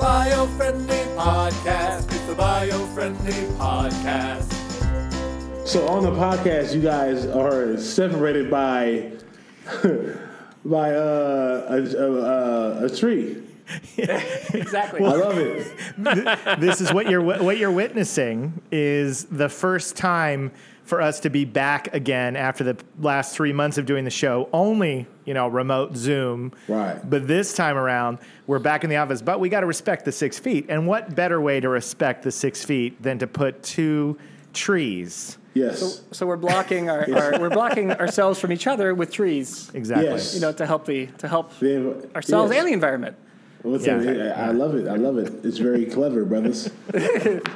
Bio Friendly Podcast. It's the Biofriendly Podcast. So on the podcast, you guys are separated by by uh, a, a, a, a tree. Exactly. I love it. this is what you're what you're witnessing is the first time for us to be back again after the last three months of doing the show only you know remote zoom Right. but this time around we're back in the office but we got to respect the six feet and what better way to respect the six feet than to put two trees Yes. so we're blocking our, our we're blocking ourselves from each other with trees. exactly Yes. You know, to help the to help The- ourselves yes. and the environment. What's Yeah. it? I I love it. I love it. It's very clever, brothers.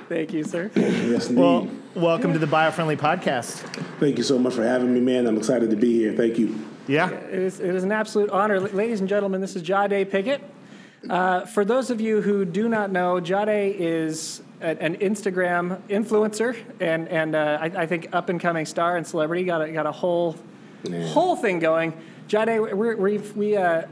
Thank you, sir. Yes, indeed. well welcome to the biofriendly podcast Thank you so much for having me, man. I'm excited to be here. Thank you. yeah It is, it is an absolute honor. Ladies and gentlemen, this is Jahdai Pickett. Uh, for those of you who do not know, Jahdai is a- an Instagram influencer and, and uh, I, I think up and coming star and celebrity. Got a, got a whole Man. whole thing going. Jahdai, we're, we've, we uh,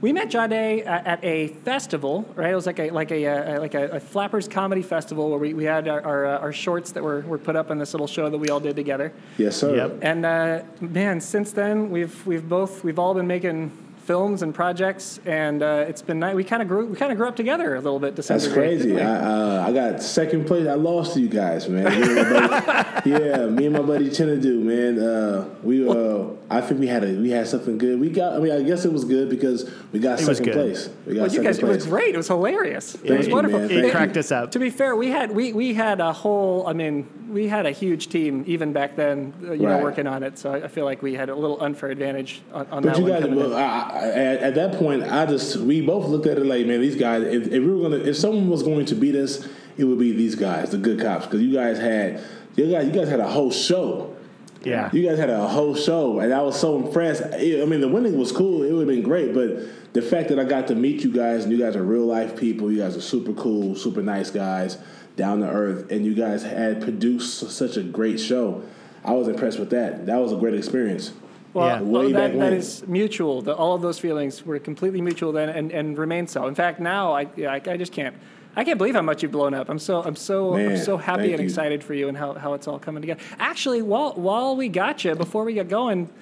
we met Jahdai at, at a festival, right? It was like a like a, uh, like a, a Flappers comedy festival where we, we had our our, uh, our shorts that were, were put up in this little show that we all did together. Yes, sir. Yep. And uh, man, since then we've we've both we've all been making films and projects, and uh, it's been nice. We kind of grew we kind of grew up together a little bit. To That's crazy. didn't? I, uh, I got second place. I lost to you guys, man. Me buddy, yeah, me and my buddy Chinadu, man. Uh, we uh, I think we had a we had something good. We got. I mean, I guess it was good because we got It was second good. place. We got well, you second guys, it was great. It was hilarious. it was you, wonderful. man. it Thank cracked us up To be fair, we had we, we had a whole. I mean, we had a huge team even back then. uh, You know, working on it. So I I feel like we had a little unfair advantage on, on But that you one. guys, coming well, I, I, at, at that point, I just we both looked at it like, man, these guys. If, if we were gonna, if someone was going to beat us, it would be these guys, the good cops, because you guys had, you guys, you guys had a whole show. yeah You guys had a whole show, and I was so impressed. I I mean, the winning was cool; it would have been great. But the fact that I got to meet you guys, and you guys are real life people, you guys are super cool, super nice guys, down to earth, and you guys had produced such a great show. I was impressed with that. That was a great experience. Well, Yeah. well, that, back that when. is mutual. The, all of those feelings were completely mutual then, and, and remain so. In fact, now I, I, I just can't. I can't believe how much you've blown up. I'm so I'm so I'm so happy thank and you. excited for you and how, how it's all coming together. Actually, while while we got you, before we get going, t-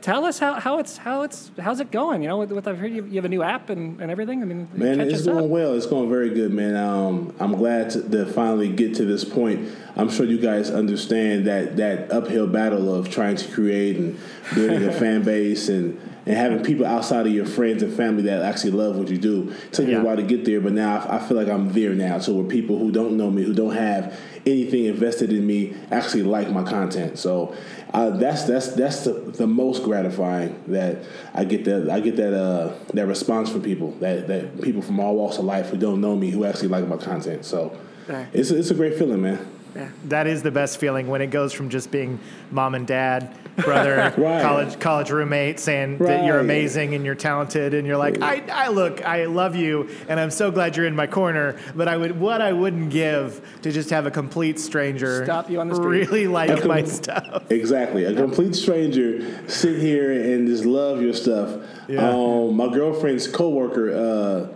tell us how, how it's how it's how's it going? You know, with, with I've heard you, you have a new app and, and everything. I mean, Man, it's going up. well. It's going very good, man. Um, I'm glad to, to finally get to this point. I'm sure you guys understand that that uphill battle of trying to create and building a fan base and and having people outside of your friends and family that actually love what you do. It took me a while to get there, but now I, I feel like I'm there now. So where people who don't know me, who don't have anything invested in me, actually like my content. So uh, that's that's that's the, the most gratifying that I get that I get that uh, that response from people that that people from all walks of life who don't know me who actually like my content. So Right. it's a, it's a great feeling, man. Yeah. That is the best feeling when it goes from just being mom and dad, brother, Right. college college roommate saying that you're amazing and you're talented and you're like, I, I look, I love you and I'm so glad you're in my corner. But I would what I wouldn't give to just have a complete stranger Stop you on the street. really like com- my stuff. Exactly. A complete stranger sit here and just love your stuff. Yeah. Um, my girlfriend's coworker, uh,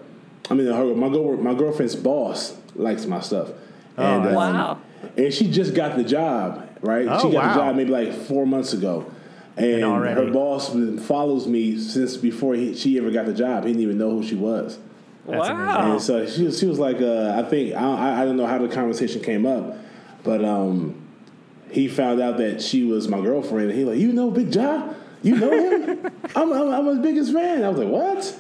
I mean, her, my girl, my girlfriend's boss likes my stuff. And, um, Wow. And she just got the job, right? Oh, she got wow. the job maybe like four months ago. And, already- her boss follows me since before he, she ever got the job. He didn't even know who she was. That's wow. And so she was, she was like, uh, I think, I, I- I don't know how the conversation came up, but um, he found out that she was my girlfriend. And he like, you know Bigg Jah? You know him? I'm, I'm, I'm his biggest fan. I was like, what?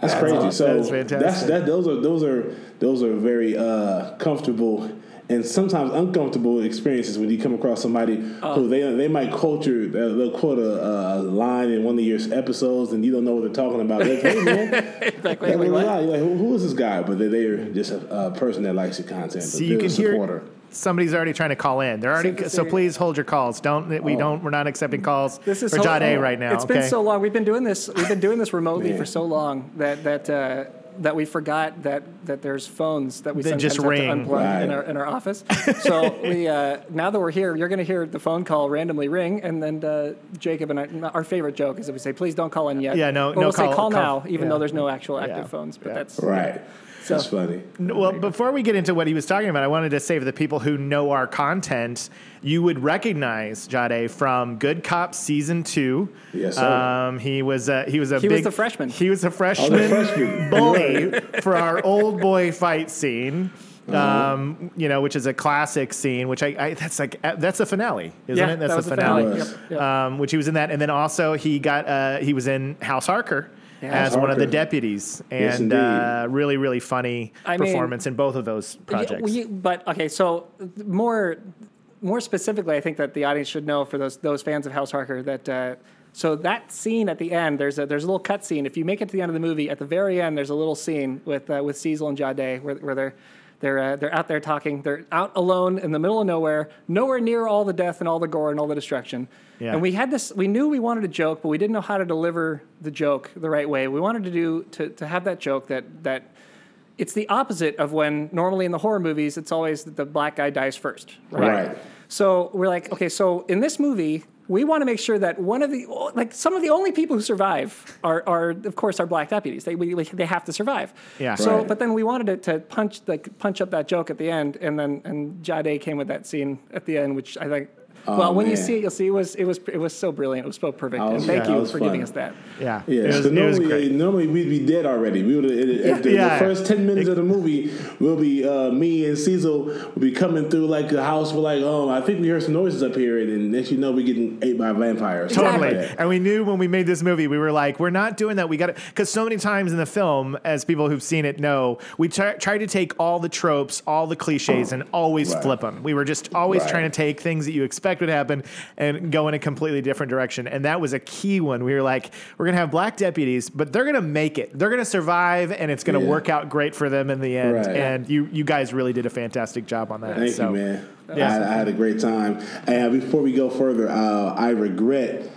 That's, crazy. awesome. So That's fantastic. that's that. Those are those are those are very uh, comfortable and sometimes uncomfortable experiences when you come across somebody who they they might quote your uh, they'll quote a, a line in one of your episodes and you don't know what they're talking about. They're like, hey man, Like, like, wait, wait, like, who, who is this guy? But they, they're just a, a person that likes your content. So you can a hear somebody's already trying to call in. They're already So- so, so- please hold your calls. Don't we don't we're not accepting calls This is for so, Jahdai right now. It's okay? been so long. We've been doing this. We've been doing this remotely for so long that that uh, that we forgot that that there's phones that we That sometimes just have to ring. unplug in our in our office. so we uh, now that we're here, you're going to hear the phone call randomly ring, and then uh, Jacob and I, our favorite joke is that we say, "Please don't call in yet." Yeah, no- Or no we'll say call- call, call- now, even yeah. though there's no actual active Yeah. phones. But Yeah. that's Right. So- That's funny. Well, before we get into what he was talking about, I wanted to say for the people who know our content, you would recognize Jahdai from Good Cop season two. Yes, sir. Um, he was a, he was a He was big, the freshman. He was a Oh, freshman, the freshman. bully for our old boy fight scene. Uh-huh. Um, you know, which is a classic scene, which I, I that's like uh, that's a finale, isn't yeah, it? That's that was the the finale. finale. Yep, yep. Um, which he was in that, and then also he got uh, he was in House Harker Yeah. As House one of the deputies, Yes, and indeed. uh, really really funny I mean- performance in both of those projects. well, you- but okay, so more more specifically, I think that the audience should know for those those fans of House Harker that. Uh, so that scene at the end, there's a there's a little cut scene. If you make it to the end of the movie, at the very end, there's a little scene with uh, with Cecil and Jahdai where, where they're they're uh, they're out there talking. They're out alone in the middle of nowhere, nowhere near all the death and all the gore and all the destruction. Yeah. And we had this. We knew we wanted a joke, but we didn't know how to deliver the joke the right way. We wanted to do to to have that joke that that it's the opposite of when normally in the horror movies it's always that the black guy dies first right, Right. so we're like okay so in this movie we want to make sure that one of the like some of the only people who survive are, are of course our black deputies they, we, they have to survive Yeah. so Right. but then we wanted it to punch like punch up that joke at the end and then and Jahdai came with that scene at the end which I think well when you see it you'll see it was it was it was so brilliant it was so perfect I and thank yeah, you for fun. giving us that yeah, Yeah, it was, so it was normally, great. normally we'd be dead already. We would the, Yeah. the first ten minutes of the movie will be uh, me and Cecil will be coming through like the house. We're like, oh, I think we heard some noises up here, and next you know we're getting ate by vampires. Totally. Exactly. And we knew when we made this movie, we were like, we're not doing that. We got to, because so many times in the film, as people who've seen it know, we try, try to take all the tropes, all the cliches, and always Right. flip them. We were just always Right. trying to take things that you expect would happen and go in a completely different direction. And that was a key one. We were like, we're going to have black deputies, but they're going to make it. They're going to survive, and it's going to Yeah. work out great for them in the end. Right. And you, you guys really did a fantastic job on that. Thank so, you, man. Yeah. I, had, I had a great time. And before we go further, uh, I regret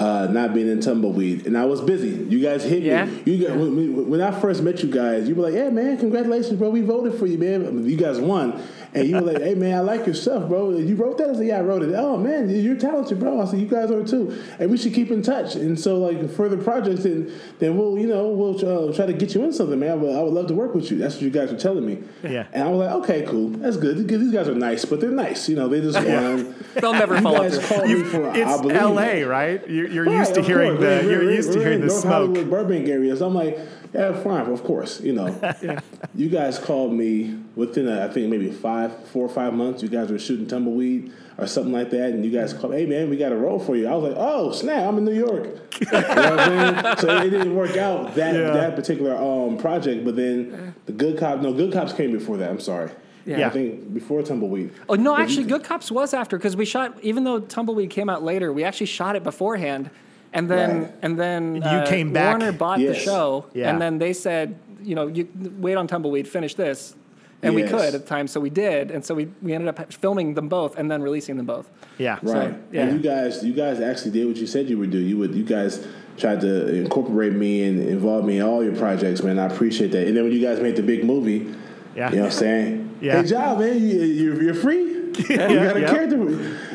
uh, not being in Tumbleweed, and I was busy. You guys hit Yeah? me. You got, when- when I first met you guys, you were like, "Yeah, man, congratulations, bro. We voted for you, man. You guys won." And you were like, "Hey, man, I like your stuff, bro. You wrote that?" I said, "Yeah, I wrote it." Oh man, you're talented, bro. I said, "You guys are too." And we should keep in touch. And so, like further projects, then then we'll you know we'll uh, try to get you in something, man. I would, I would love to work with you. That's what you guys were telling me. Yeah. And I was like, okay, cool, that's good. These guys are nice, but they're nice. You know, they just want. they'll never you follow guys through called me for I It's believe. L.A., right? You're, you're Right, used to hearing course. the We're- you're we're- used to we're hearing the North smoke. Hollywood, Burbank area. So I'm like, yeah, fine, of course. You know, you guys called me within a, I think maybe five, four or five months. You guys were shooting tumbleweed or something like that, and you guys called, hey man, we got a role for you. I was like, oh snap, I'm in New York. you know what I'm saying? So it didn't work out that Yeah. that particular um, project, but then the Good Cops, no, Good Cops came before that. I'm sorry. Yeah. I think before Tumbleweed. Oh no, But you- actually, Good Cops was after because we shot. Even though Tumbleweed came out later, we actually shot it beforehand, and then Right. and then You uh, came back. Warner bought the show, Yeah. and then they said, you know, you wait on Tumbleweed, finish this, and we could at the time, so we did, and so we we ended up filming them both and then releasing them both. Yeah. Right. yeah. And you guys, you guys actually did what you said you would do. You would, you guys tried to incorporate me and involve me in all your projects, man. I appreciate that. And then when you guys made the big movie, Yeah. you know what I'm saying? Yeah. Hey, job, man. You, you're, you're free. you got a yeah. character.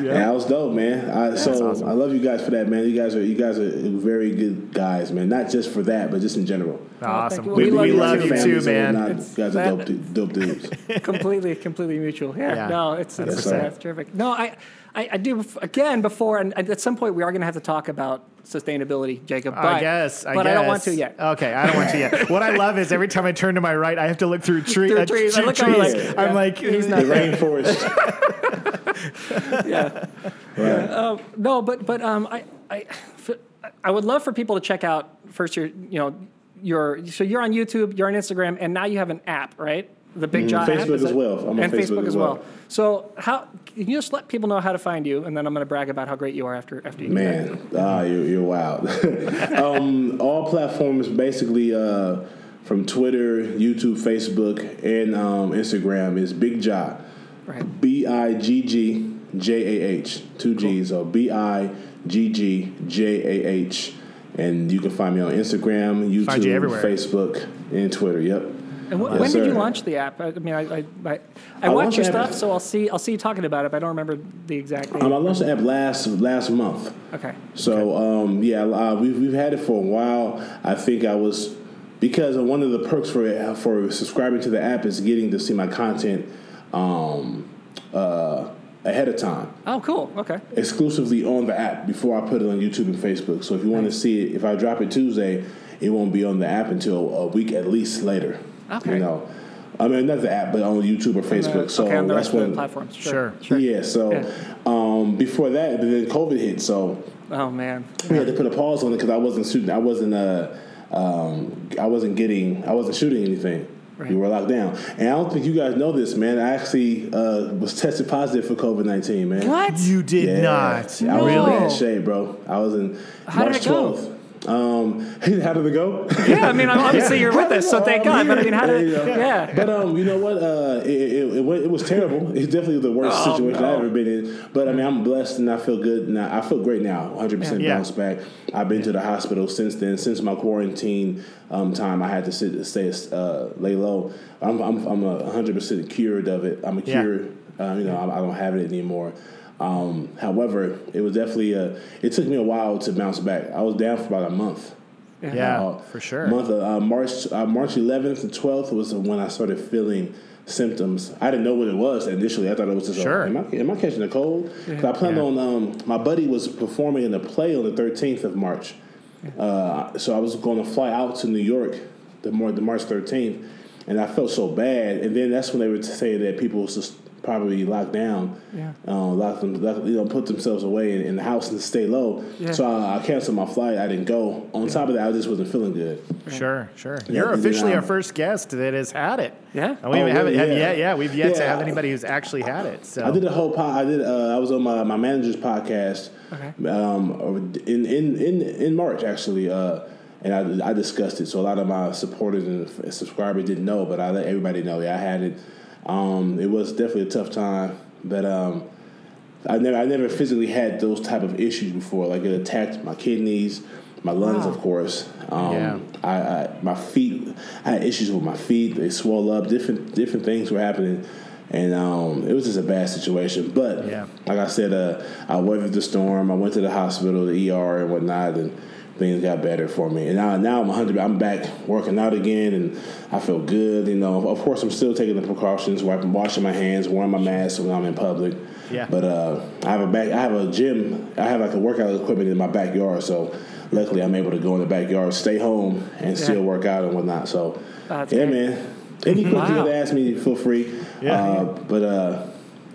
Yeah. that was dope, man. I, so awesome. I love you guys for that, man. You guys are you guys are very good guys, man. Not just for that, but just in general. Awesome. you. We, We love you love too, you man. too, man. whatnot. It's You guys are dope, dope dudes. completely, completely mutual. Yeah, Yeah. no, it's it's, Yes, it's terrific. No, I, I, I do again before, and at some point we are going to have to talk about sustainability, Jacob. But, I guess. I but guess. I don't want to yet. Okay, I don't want to yet. what I love is every time I turn to my right, I have to look through, tree, Through uh, trees. I two look over trees. like, I'm yeah, like, he's not The not rainforest. yeah. right. No, but but um, I I I would love for people to check out first your you know your so you're on YouTube, you're on Instagram, and now you have an app, right? The Big app. Mm, Facebook as well. I'm on and Facebook as well. So how can you just let people know how to find you, and then I'm going to brag about how great you are after after you. Man, ah, you're, you're wild. um, all platforms, basically, uh, from Twitter, YouTube, Facebook, and um, Instagram, is Bigg Jah. Right. B I G G J A H. Two G's. So B I G G J A H. And you can find me on Instagram, YouTube, you. Facebook, and Twitter. Yep. And wh- Yes, when did you launch the app? I, mean, I I, I, I watch your stuff, so I'll see I'll see you talking about it. But I don't remember the exact date. Um, I launched the app last last month. okay. So um, yeah, uh, we've we've had it for a while. I think I was because one of the perks for for subscribing to the app is getting to see my content um, uh, ahead of time, Oh, cool. Okay. exclusively on the app before I put it on YouTube and Facebook. So if you want to see it, if I drop it Tuesday, it won't be on the app until a week at least later. Okay. You know, I mean not the app, but on YouTube or Facebook. so okay, on the that's rest of when. the platforms. Sure. Sure. Yeah. So Yeah. Um, before that, then COVID hit. So Oh man. we had to put a pause on it because I wasn't shooting. I wasn't. Uh, um, I wasn't getting. I wasn't shooting anything. Right. We were locked down, and I don't think you guys know this, man. I actually uh, was tested positive for COVID nineteen, man. What? You did Yeah. not. I was in No. bad shape, bro. I was in How did March it go? 12th. Um, how did it go? Yeah. I mean, obviously you're with us, so thank God. But I mean, how did? you go. Yeah. But um, you know what? Uh, it, it, it, it was terrible. It's definitely the worst Oh, situation no. I've ever been in. But I mean, I'm blessed and I feel good. Now I feel great now. 100 percent Yeah. back. I've been to the hospital since then. Since my quarantine um, time, I had to sit, stay, uh, lay low. I'm, I'm, I'm 100 percent cured of it. I'm a Yeah. cured. Uh, you know, I, I don't have it anymore. Um, however, it was definitely a. It took me a while to bounce back. I was down for about a month. Yeah, Uh, for sure. Month of uh, March, uh, March 11th and 12th was when I started feeling symptoms. I didn't know what it was initially. I thought it was just, a- Sure. am, I, am I catching a cold? 'Cause I planned Yeah. on, um, my buddy was performing in a play on the 13th of March. Uh, so I was going to fly out to New York the, the March 13th, and I felt so bad. And then that's when they were saying that people was just probably locked down, Yeah. uh, lock them, lock, you know, put themselves away in, in the house and stay low. Yeah. So I, I canceled my flight. I didn't go. On top of that, I just wasn't feeling good. Sure, sure. Yeah, You're officially our first guest that has had it. Yeah? And we Oh, haven't really? had Yeah. yet. Yeah, we've yet to have anybody who's actually had it. So I did a whole pod. I did. Uh, I was on my, my manager's podcast. Okay. Um, in in in in March actually, uh, and I, I discussed it. So a lot of my supporters and subscribers didn't know, but I let everybody know. Yeah, I had it. Um, it was definitely a tough time, but um, I never I never physically had those type of issues before. Like it attacked my kidneys, my lungs, Wow. of course. Um, Yeah. I, I my feet. I had issues with my feet. They swelled up. Different different things were happening, and um, it was just a bad situation. But Yeah. like I said, uh, I weathered the storm. I went to the hospital, the ER, and whatnot, and things got better for me. And now, now I'm 100. I'm back working out again, and I feel good. You know, of course, I'm still taking the precautions, wiping, washing my hands, wearing my mask when I'm in public. Yeah. But uh, I have a back. I have a gym. I have like a workout equipment in my backyard. So luckily, I'm able to go in the backyard, stay home, and still work out and whatnot. So That's yeah, great. man. Any questions you Wow. want to ask me, feel free. Yeah. Uh, but uh,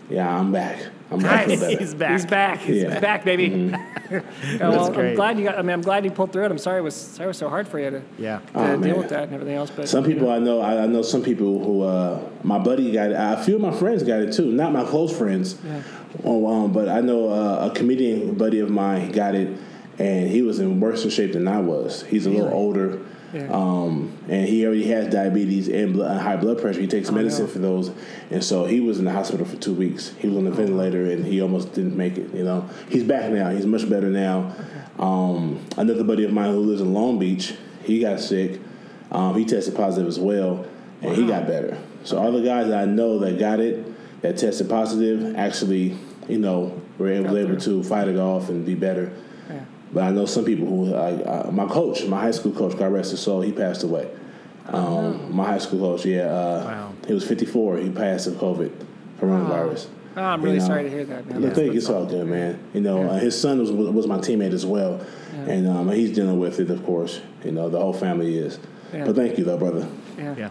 yeah, I'm back. I'm back. Nice. better. He's back. He's back. He's Yeah. back, baby. Yeah, well, I'm glad you got. I mean, I'm glad you pulled through it. I'm sorry it was sorry it was so hard for you to, Yeah. to Oh, deal man. with that and everything else. But Some you people know. I know, I, I know some people who, uh, my buddy got it. A few of my friends got it too. Not my close friends, Yeah. oh, um, but I know uh, a comedian buddy of mine got it, and he was in worse shape than I was. He's a little older, Yeah. um, and he already has diabetes and blood, high blood pressure. He takes medicine for those, and so he was in the hospital for two weeks. He was on the ventilator, and he almost didn't make it. You know, he's back now. He's much better now. Um, another buddy of mine who lives in Long Beach, he got sick. Um, he tested positive as well, and he got better. So all the guys that I know that got it, that tested positive, actually, you know, were able, able to fight it off and be better. Yeah. But I know some people who, like, uh, my coach, my high school coach, God rest his soul, he passed away. Um, my high school coach, yeah, uh, Wow. he was 54. He passed of COVID, coronavirus. Oh, I'm You really know. sorry to hear that, man. I That's- think that's it's all good, man. You know, uh, his son was was my teammate as well, and um, he's dealing with it, of course. You know, the whole family is. Yeah. But thank you, though, brother. Yeah. Yeah.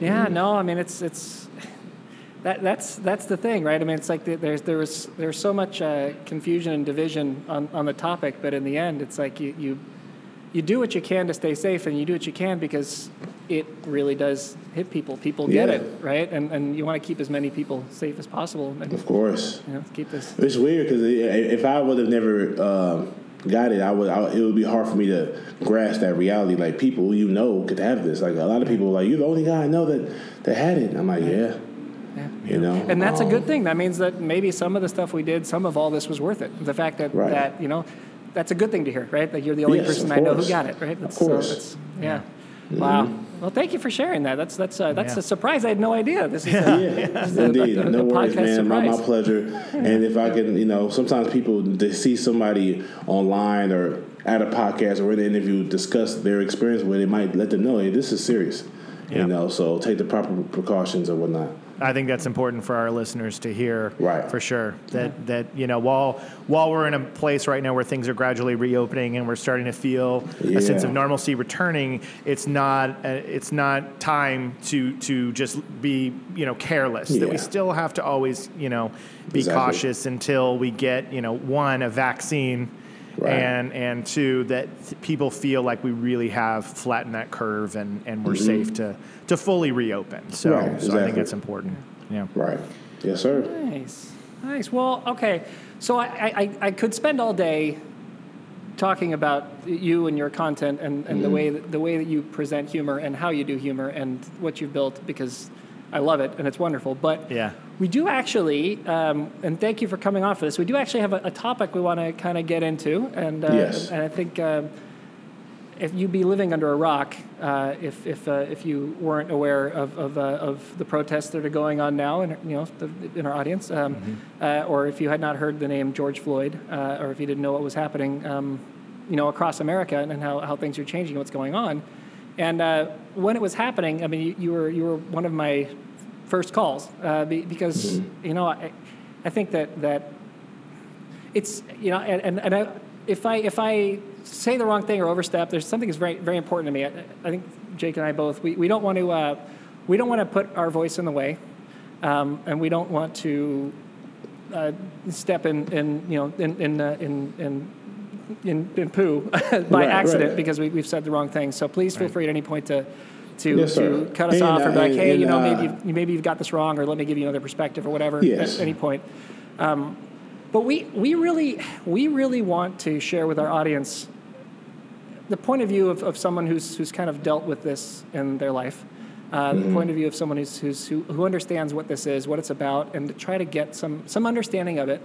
Yeah, no, I mean it's it's that that's that's the thing, right? I mean, it's like the, there's there was there's so much uh, confusion and division on, on the topic, but in the end, it's like you, you you do what you can to stay safe, and you do what you can because it really does hit people. People get Yeah. it, right? And and you want to keep as many people safe as possible, and Of course. you know, keep this. It's weird because if I would have never um, got it, I would. I, it would be hard for me to grasp that reality. Like people you know could have this. Like a lot of people, are like you're the only guy I know that that had it. I'm like, Yeah. You know. And that's a good thing. That means that maybe some of the stuff we did, some of all this was worth it. The fact that, Right. that you know, that's a good thing to hear, right? That you're the only Yes, person I know who got it, right? That's, course. So it's, yeah. Wow. Well, thank you for sharing that. That's that's uh, that's Yeah. a surprise. I had no idea. This is Yeah, uh, is indeed. a- a- no a worries, man. My, my pleasure. And if I can, you know, sometimes people they see somebody online or at a podcast or in an interview discuss their experience where they might let them know, hey, this is serious. Yeah. You know, so take the proper precautions and whatnot. I think that's important for our listeners to hear, Right. For sure. That that you know, while while we're in a place right now where things are gradually reopening and we're starting to feel a sense of normalcy returning, it's not uh, it's not time to to just be you know careless. That we still have to always you know be Exactly. cautious until we get you know one a vaccine. Right. And and two that th- people feel like we really have flattened that curve and, and we're safe to, to fully reopen. So, Mm-hmm. Right, so I think it's important. Yeah. Right. Yes, sir. Nice, nice. Well, okay. So I, I, I could spend all day talking about you and your content and, and the way that, the way that you present humor and how you do humor and what you've built because I love it and it's wonderful. But Yeah. we do actually, um, and thank you for coming on for this. We do actually have a, a topic we want to kind of get into, and uh, Yes. and I think. Um, if you'd be living under a rock, uh, if if uh, if you weren't aware of of, uh, of the protests that are going on now, in you know the, in our audience, um, uh, or if you had not heard the name George Floyd, uh, or if you didn't know what was happening, um, you know across America and, and how, how things are changing, what's going on, and uh, when it was happening, I mean, you, you were you were one of my first calls uh, be, because you know I, I think that that it's you know and, and, I, if I if I say the wrong thing or overstep, there's something that's very very important to me. I, I think Jake and I both we, we don't want to uh, we don't want to put our voice in the way, um, and we don't want to uh, step in, in you know in in uh, in, in in, in poo by Right, accident right. because we, we've said the wrong thing. So please feel free at any point to to, Yes, to cut us And, off or be like, and- hey, you know, uh, maybe you've, maybe you've got this wrong, or let me give you another perspective or whatever Yes. at any point. Um, but we, we really we really want to share with our audience the point of view of, of someone who's who's kind of dealt with this in their life. Uh, The point of view of someone who's, who's who, who understands what this is, what it's about, and to try to get some some understanding of it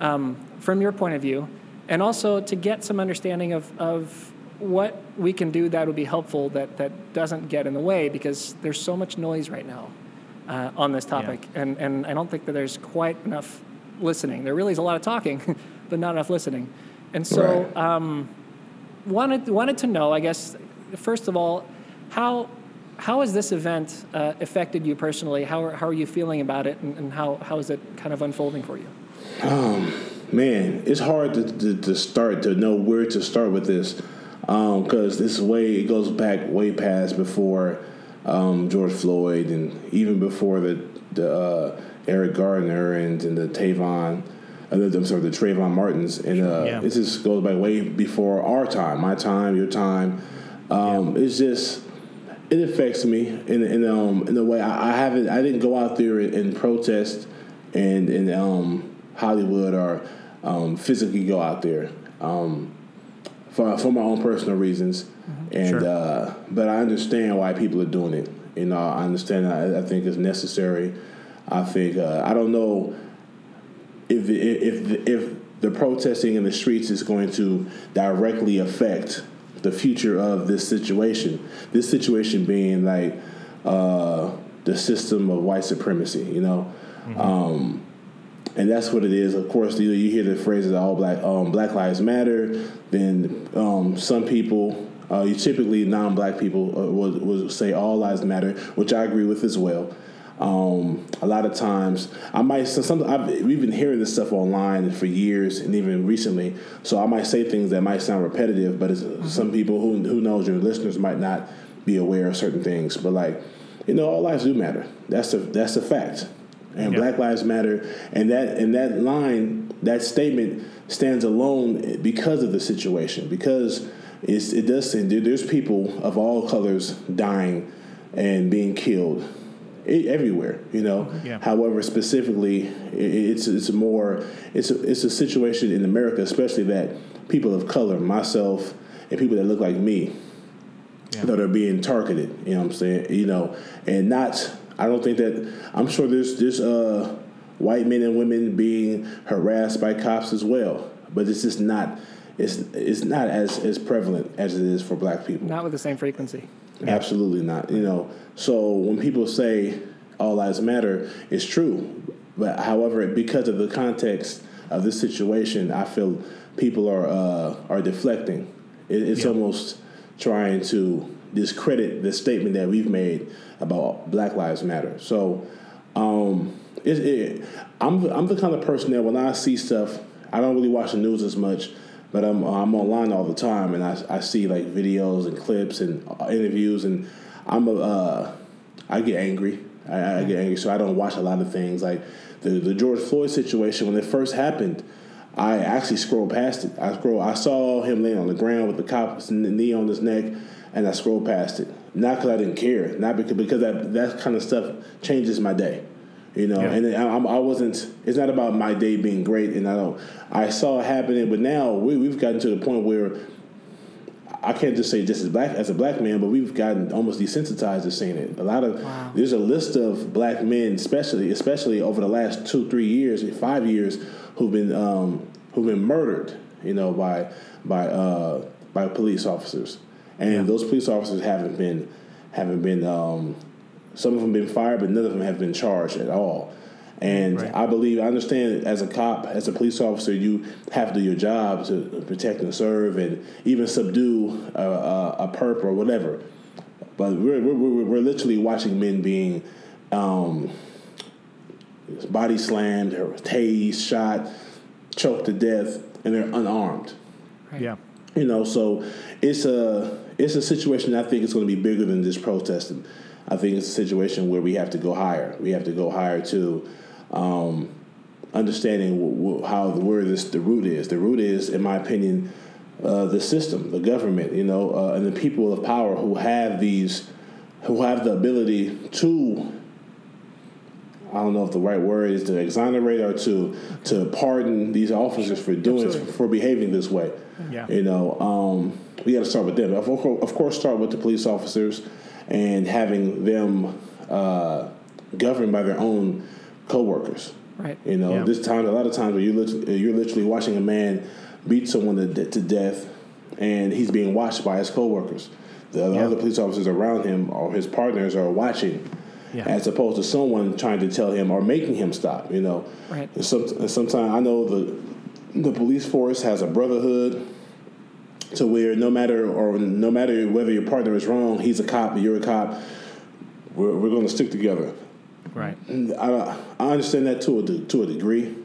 um, from your point of view, and also to get some understanding of, of what we can do that would be helpful that, that doesn't get in the way because there's so much noise right now uh, on this topic, and, and I don't think that there's quite enough listening. There really is a lot of talking, but not enough listening. And so, Right. um, wanted wanted to know, I guess, first of all, how how has this event uh, affected you personally? How are, how are you feeling about it, and, and how how is it kind of unfolding for you? Man, it's hard to, to, to start to know where to start with this because this way it goes back way past before um, George Floyd and even before the the uh, Eric Gardner and, and the Tavon. Uh, the- I'm sorry, the Trayvon Martins, and uh, Yeah. it just goes back way before our time, my time, your time. Um, It's just it affects me in in um in a way I, I haven't I didn't go out there and, and protest and in um Hollywood or um, physically go out there um, for for my own personal reasons. And Sure. uh, but I understand why people are doing it. You know I understand I, I think it's necessary. I think uh, I don't know if if if the protesting in the streets is going to directly affect the future of this situation. This situation being like uh, the system of white supremacy, you know, um, and that's what it is. Of course, you, you hear the phrases "all black um, Black Lives Matter." Then um, some people. Uh, you typically non-black people uh, will, will say all lives matter, which I agree with as well. Um, a lot of times, I might so some. I've, we've been hearing this stuff online for years, and even recently. So I might say things that might sound repetitive, but it's, some people who who knows your listeners might not be aware of certain things. But like, you know, all lives do matter. That's a that's a fact, and Yeah. Black Lives Matter, and that and that line, that statement stands alone because of the situation. Because it's, it does say there's people of all colors dying and being killed e- everywhere, you know. Yeah. However, specifically, it's it's a more it's a, it's a situation in America, especially that people of color, myself, and people that look like me, Yeah. that are being targeted. You know what I'm saying? You know, and not. I don't think that. I'm sure there's there's uh, white men and women being harassed by cops as well, but it's just not. it's it's not as as prevalent as it is for black people. Not with the same frequency. Absolutely not. You know, so when people say all lives matter, it's true. But however, because of the context of this situation, I feel people are uh, are deflecting. It, it's Yeah. almost trying to discredit the statement that we've made about Black Lives Matter. So, um, it, it, I'm the, I'm the kind of person that when I see stuff, I don't really watch the news as much, but I'm I'm online all the time, and I, I see like videos and clips and uh, interviews, and I'm a uh, I get angry. I, I get angry, so I don't watch a lot of things like the the George Floyd situation when it first happened. I actually scrolled past it. I scroll. I saw him laying on the ground with the cop's knee on his neck, and I scrolled past it. Not because I didn't care, not because because that that kind of stuff changes my day, you know. Yeah. And I, I'm- I wasn't. It's not about my day being great, and I don't. I saw it happening, but now we, we've gotten to the point where I can't just say just as black as a black man, but we've gotten almost desensitized to seeing it. A lot of Wow. there's a list of black men, especially especially over the last two three years, five years, who've been um, who've been murdered, you know, by by uh, by police officers, and those police officers haven't been haven't been um, some of them been fired, but none of them have been charged at all. And Right. I believe, I understand as a cop, as a police officer, you have to do your job to protect and serve and even subdue a, a, a perp or whatever. But we're, we're, we're, we're literally watching men being um, body slammed, or tased, shot, choked to death, and they're unarmed. Yeah. You know, so it's a it's a situation I think is going to be bigger than just protesting. I think it's a situation where we have to go higher. We have to go higher to um, understanding w- w- how the where this the root is. The root is, in my opinion, uh, the system, the government, you know, uh, and the people of power who have these, who have the ability to I don't know if the right word is to exonerate or to to pardon these officers for doing Absolutely. for behaving this way. Yeah. You know, um, we got to start with them. Of course, of course, start with the police officers and having them uh, governed by their own coworkers. Right. You know, Yeah. this time a lot of times where you lit- you're literally watching a man beat someone to, to death, and he's being watched by his coworkers. The Yeah. other police officers around him or his partners are watching, Yeah. as opposed to someone trying to tell him or making him stop. You know, Right. and some, and sometimes I know the the police force has a brotherhood to where no matter or no matter whether your partner is wrong, he's a cop, you're a cop. We're, we're going to stick together. Right. I, I understand that to a to a degree,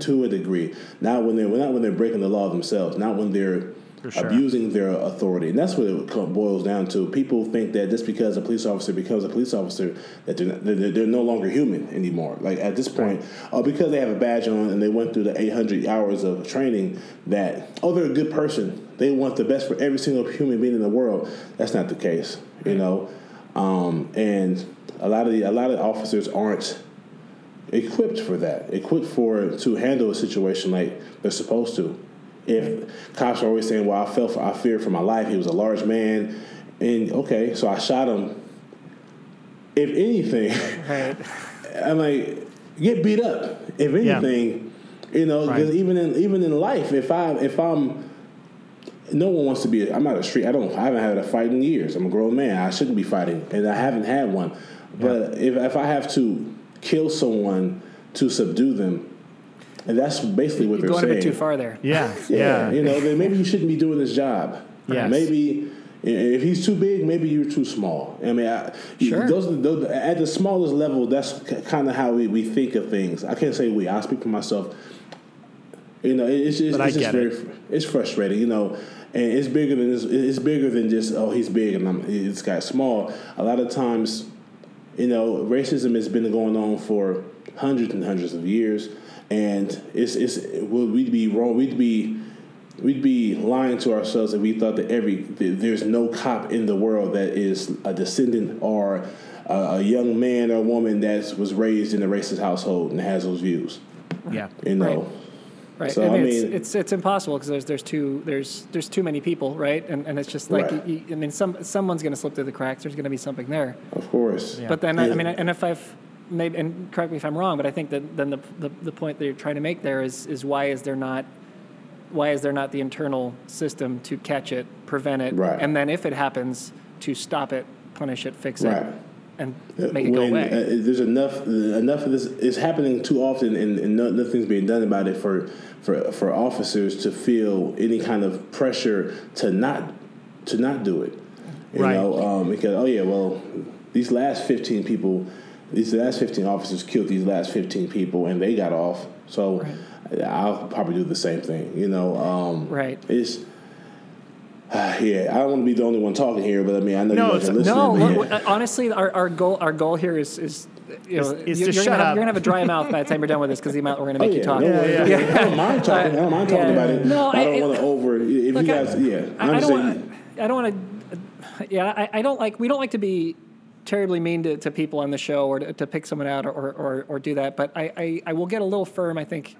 to a degree. Not when they're not when they're breaking the law themselves. Not when they're sure. abusing their authority. And that's what it boils down to. People think that just because a police officer becomes a police officer, that they're, not, they're, they're no longer human anymore. Like at this point, oh, because they have a badge on and they went through the 800 hours of training, that oh, they're a good person. They want the best for every single human being in the world. That's not the case, you know. Um, and a lot of the, a lot of officers aren't equipped for that, equipped for to handle a situation like they're supposed to. If cops are always saying, "Well, I felt for, I feared for my life," he was a large man, and okay, so I shot him. If anything, Right. I'm like, get beat up. If Yeah. anything, you know, because Right. even in even in life, if I if I'm no one wants to be. I'm not a street. I don't. I haven't had a fight in years. I'm a grown man. I shouldn't be fighting, and I haven't had one. But if if I have to kill someone to subdue them, and that's basically what You're they're going a saying. bit too far there. Yeah. Yeah, Yeah. you know, then maybe you shouldn't be doing this job. Yes. Maybe if he's too big, maybe you're too small. I mean, I, Sure. those, those at the smallest level, that's kind of how we, we think of things. I can't say we. I speak for myself. You know, it's just, But I it's just very, it. it's frustrating. You know, and it's bigger than this. It's bigger than just oh he's big and I'm this guy's small. A lot of times, you know, racism has been going on for hundreds and hundreds of years, and it's it's would we'd be wrong. We'd be we'd be lying to ourselves if we thought that every that there's no cop in the world that is a descendant or a, a young man or woman that was raised in a racist household and has those views. Yeah. You know. Right. Right. So, I mean, it's, it's it's impossible because there's there's too there's there's too many people, right? And and it's just like Right. you, I mean, some someone's going to slip through the cracks. There's going to be something there. Of course. Yeah. But then I, I mean, and if I've maybe and correct me if I'm wrong, but I think that then the the, the point that you're trying to make there is is why is there not why is there not the internal system to catch it, prevent it, Right. and then if it happens, to stop it, punish it, fix it, Right. And make it go when, away? Uh, there's enough enough of this is happening too often, and, and no, nothing's being done about it for for for officers to feel any kind of pressure to not to not do it. You Right. know, um, because oh yeah, well, these last 15 people, these last 15 officers killed these last 15 people, and they got off. So I'll probably do the same thing. You know, um, Right. It's. Yeah, I don't want to be the only one talking here, but I mean, I know No, you guys are it's- listening. No, look, yeah. uh, honestly, our, our goal our goal here is is you know Is- is you're, to you're shut gonna have, up. you're gonna have a dry mouth by the time you're done with this because the amount we're gonna Oh, make you talk. no worries. yeah. I don't mind talking. I don't mind talking Yeah. about it. No, I I- don't want to over. If you Look, I- guys, yeah, I, I don't saying. want. I don't want to. Yeah, I, I don't like. We don't like to be terribly mean to, to people on the show or to, to pick someone out or, or, or do that. But I, I, I will get a little firm. I think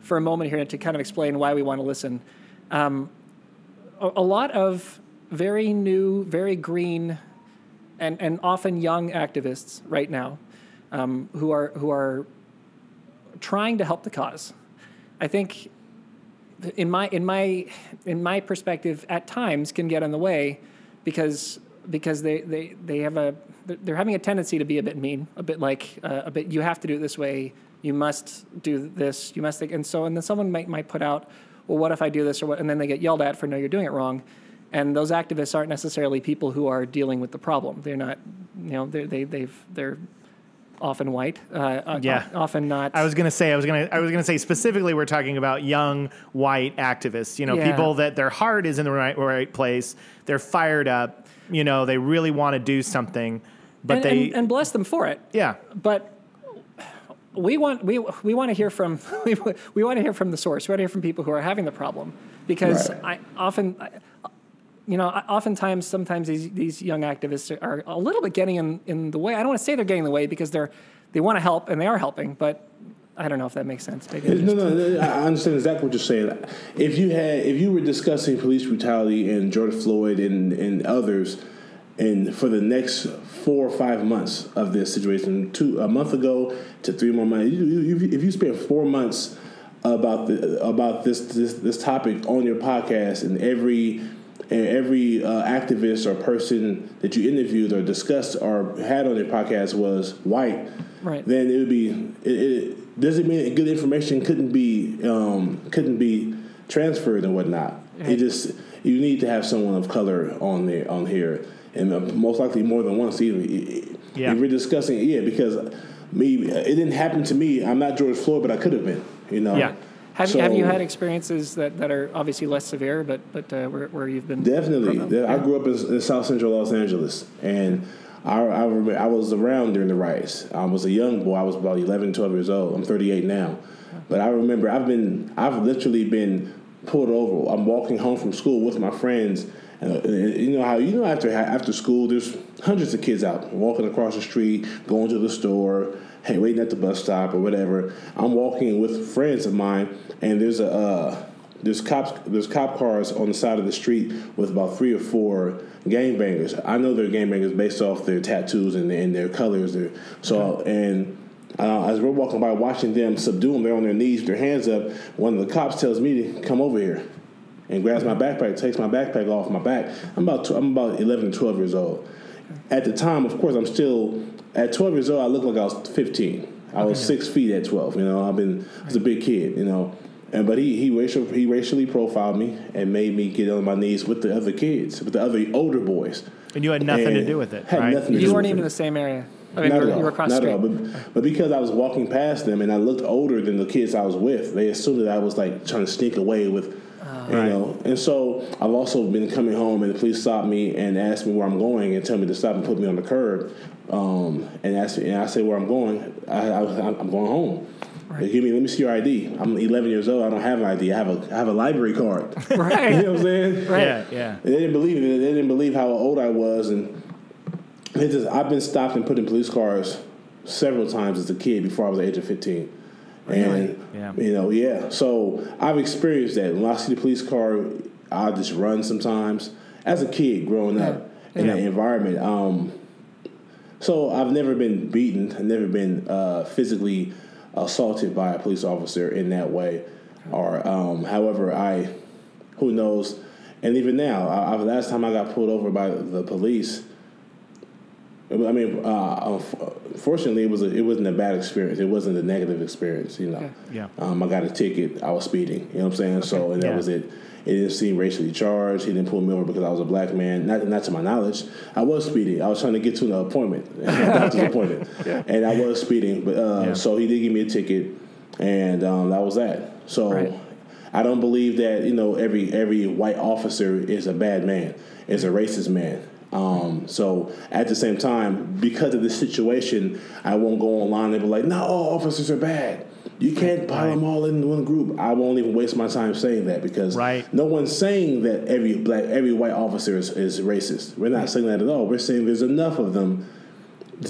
for a moment here to kind of explain why we want to listen. Um, a, lot of very new, very green, and, and often young activists right now um, who are who are trying to help the cause. I think in my in my in my perspective at times can get in the way because because they they, they have a they're having a tendency to be a bit mean a bit like uh, a bit you have to do it this way you must do this you must think and so and then someone might might put out well what if I do this or what and then they get yelled at for no you're doing it wrong and those activists aren't necessarily people who are dealing with the problem they're not you know they they they've they're often white uh, uh, Yeah. often not I was gonna say I was gonna I was gonna say specifically we're talking about young white activists. You know, Yeah. people that their heart is in the right right place. They're fired up. You know, they really want to do something, but and, they and, and bless them for it yeah but we want we we want to hear from we, we want to hear from the source. We want to hear from people who are having the problem because Right. I often. I, you know, oftentimes, sometimes these, these young activists are a little bit getting in, in the way. I don't want to say they're getting in the way because they're they want to help and they are helping, but I don't know if that makes sense. Maybe No, no, no, I understand exactly what you're saying. If you had, if you were discussing police brutality and George Floyd and, and others, and for the next four or five months of this situation, two a month ago to three more months, you, you, if you spent four months about the about this this, this topic on your podcast and every and every uh, activist or person that you interviewed or discussed or had on your podcast was white, Right. then it would be. It, it doesn't mean good information couldn't be um, couldn't be transferred and whatnot. It just you need to have someone of color on there on here, and uh, most likely more than once. Even Yeah. if we're discussing, yeah, because me, it didn't happen to me. I'm not George Floyd, but I could have been. You know. Yeah. have, you, have you had experiences that, that are obviously less severe, but but uh, where, where you've been Definitely. De- I grew up in, in South Central Los Angeles, and I, I remember I was around during the riots. I was a young boy. I was about 11, 12 years old. I'm 38 now, but I remember I've been I've literally been pulled over. I'm walking home from school with my friends. And, uh, you know how you know after after school, there's hundreds of kids out walking across the street, going to the store, hey, waiting at the bus stop or whatever. I'm walking with friends of mine, and there's a uh, there's cops there's cop cars on the side of the street with about three or four gangbangers. I know they're gangbangers based off their tattoos and, and their colors. Their, so and uh, as we're walking by, watching them subdue them, they're on their knees, their hands up. One of the cops tells me to come over here and grabs my backpack, takes my backpack off my back. I'm about tw- I'm about 11, 12 years old. At the time, of course, I'm still at 12 years old. I looked like I was 15. I was six feet at 12. You know, I've been I was a big kid. You know, and but he he racial he racially profiled me and made me get on my knees with the other kids, with the other older boys. and you had nothing to do with it, had right? nothing to You do weren't with even it. in the same area. I mean, Not you were, at all. you were across Not the at street. all. But, but because I was walking past them and I looked older than the kids I was with, they assumed that I was like trying to sneak away with, You know. And so I've also been coming home and the police stop me and ask me where I'm going and tell me to stop and put me on the curb. Um, and ask me, and I say where I'm going. I, I, I'm going home. They give me, let me see your ID. I'm 11 years old. I don't have an ID. I have a, I have a library card. Right. you know what I'm saying? Right. Yeah, yeah. And they didn't believe it. They didn't believe how old I was, and they just I've been stopped and put in police cars several times as a kid before I was the age of fifteen. And Yeah. you know, yeah. So I've experienced that. When I see the police car, I just run sometimes. As a kid growing up in Yeah. that environment, um, so I've never been beaten. I've never been uh, physically assaulted by a police officer in that way. Or, um, however, I, who knows? And even now, I, I, last time I got pulled over by the police, I mean, uh, fortunately, it was a, it wasn't a bad experience. It wasn't a negative experience, you know. Okay. Yeah. Um, I got a ticket. I was speeding. You know what I'm saying? Okay. So and that yeah. was it. It didn't seem racially charged. He didn't pull me over because I was a black man. Not, not to my knowledge. I was speeding. I was trying to get to an appointment, doctor's appointment, yeah. and I was speeding. But uh, yeah. so he did give me a ticket, and um, that was that. So right. I don't believe that you know every every white officer is a bad man, is a racist man. Um, so at the same time, because of this situation, I won't go online and be like, "No, all officers are bad." You can't pile right. them all in one group. I won't even waste my time saying that because right. no one's saying that every black, every white officer is, is racist. We're not saying that at all. We're saying there's enough of them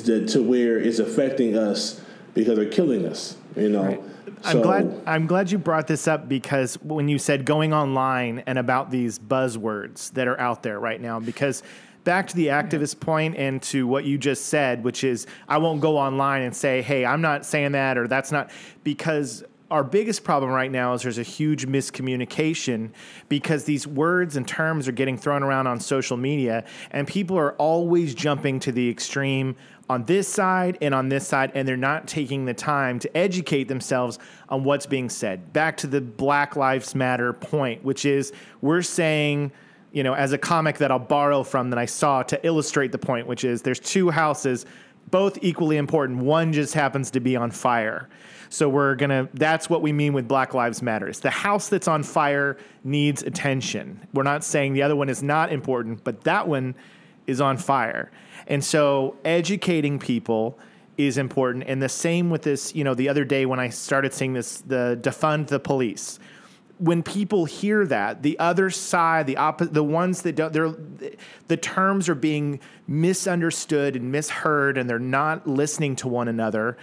to, to where it's affecting us because they're killing us. You know. Right. I'm so, glad I'm glad you brought this up because when you said going online and about these buzzwords that are out there right now because back to the activist point and to what you just said, which is I won't go online and say, hey, I'm not saying that or that's not, because our biggest problem right now is there's a huge miscommunication because these words and terms are getting thrown around on social media and people are always jumping to the extreme on this side and on this side and they're not taking the time to educate themselves on what's being said. Back to the Black Lives Matter point, which is we're saying you know, as a comic that I'll borrow from that I saw to illustrate the point, which is there's two houses, both equally important. One just happens to be on fire. So we're gonna. That's what we mean with Black Lives Matter. It's the house that's on fire needs attention. We're not saying the other one is not important, but that one is on fire. And so educating people is important. And the same with this. You know, the other day when I started seeing this, the defund the police when people hear that, the other side, the opposite, the ones that don't, they're, the terms are being misunderstood and misheard, and they're not listening to one another.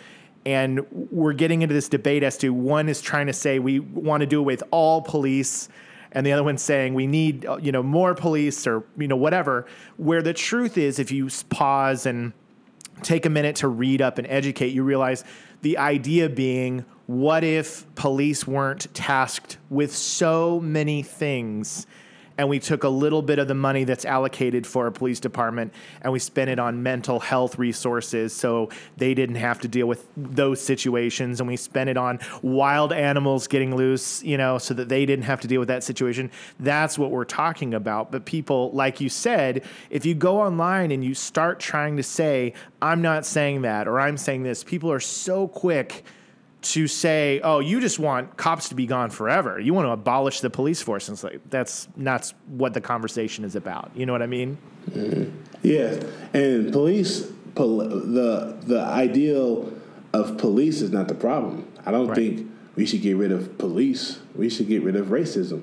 And we're getting into this debate as to one is trying to say we want to do away with all police, and the other one's saying we need uh, you know more police or you know whatever. Where the truth is, if you pause and take a minute to read up and educate, you realize the idea being what if police weren't tasked with so many things and we took a little bit of the money that's allocated for a police department and we spent it on mental health resources so they didn't have to deal with those situations and we spent it on wild animals getting loose you know so that they didn't have to deal with that situation. That's what we're talking about. But people like you said if you go online and you start trying to say i'm not saying that or i'm saying this people are so quick to say, "Oh, you just want cops to be gone forever. You want to abolish the police force." And it's like that's not what the conversation is about. You know what I mean? Mm-hmm. Yes, and police, pol- the the ideal of police is not the problem. I don't right. think we should get rid of police. We should get rid of racism,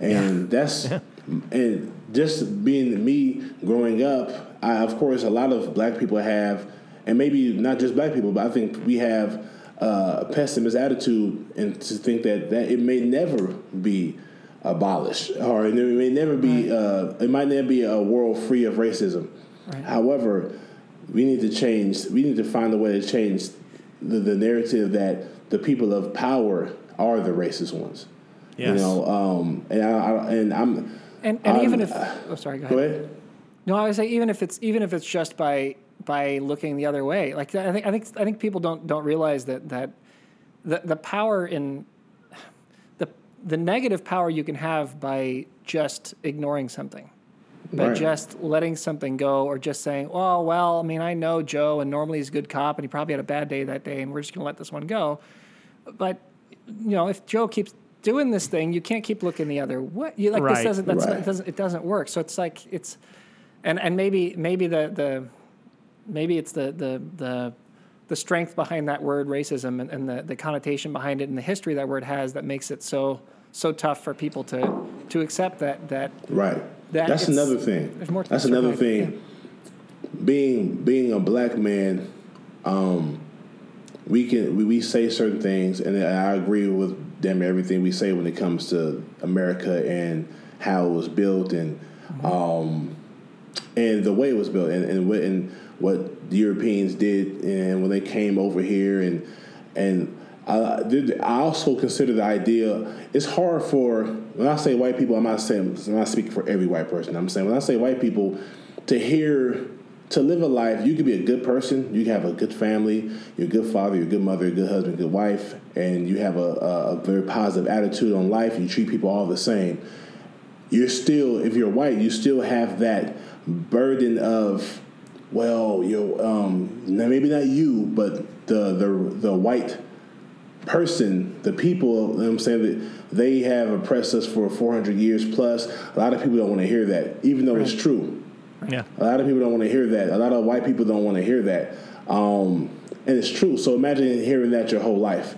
and yeah. that's and just being me growing up. I, of course, a lot of black people have, and maybe not just black people, but I think we have uh, pessimist attitude and to think that, that it may never be abolished or it may never be right. uh, it might never be a world free of racism. Right. However, we need to change. We need to find a way to change the, the narrative that the people of power are the racist ones. Yes. You know, um, and I, I, and I'm and, and I'm, even if oh sorry go ahead. Go ahead. No, I would say even if it's even if it's just by by looking the other way. Like I think I think I think people don't don't realize that that the the power in the the negative power you can have by just ignoring something. By right. just letting something go or just saying, "Oh, well, I mean, I know Joe and normally he's a good cop and he probably had a bad day that day and we're just going to let this one go." But you know, if Joe keeps doing this thing, you can't keep looking the other way. You like right. this doesn't that's right. it doesn't it doesn't work. So it's like it's and and maybe maybe the the maybe it's the the the the strength behind that word racism and, and the, the connotation behind it and the history that word has that makes it so so tough for people to to accept that that right that that's another thing there's more that's another thing yeah. being being a black man um, we can we, we say certain things and I agree with damn everything we say when it comes to America and how it was built and mm-hmm. um, and the way it was built and and, and what the Europeans did and when they came over here and and Uh, there- I also consider the idea. It's hard for when I say white people. I'm not saying I'm not speaking for every white person. I'm saying when I say white people, to hear to live a life, you could be a good person. You can have a good family. You're a good father. You're a good mother. A good husband. Good wife, and you have a, a, a very positive attitude on life. You treat people all the same. You're still, if you're white, you still have that burden of, well, you um, now maybe not you, but the the the white person, the people, you know I'm saying that they have oppressed us for 400 years plus. A lot of people don't want to hear that, even though it's true. Yeah. A lot of people don't want to hear that. A lot of white people don't want to hear that. Um, and it's true. So imagine hearing that your whole life.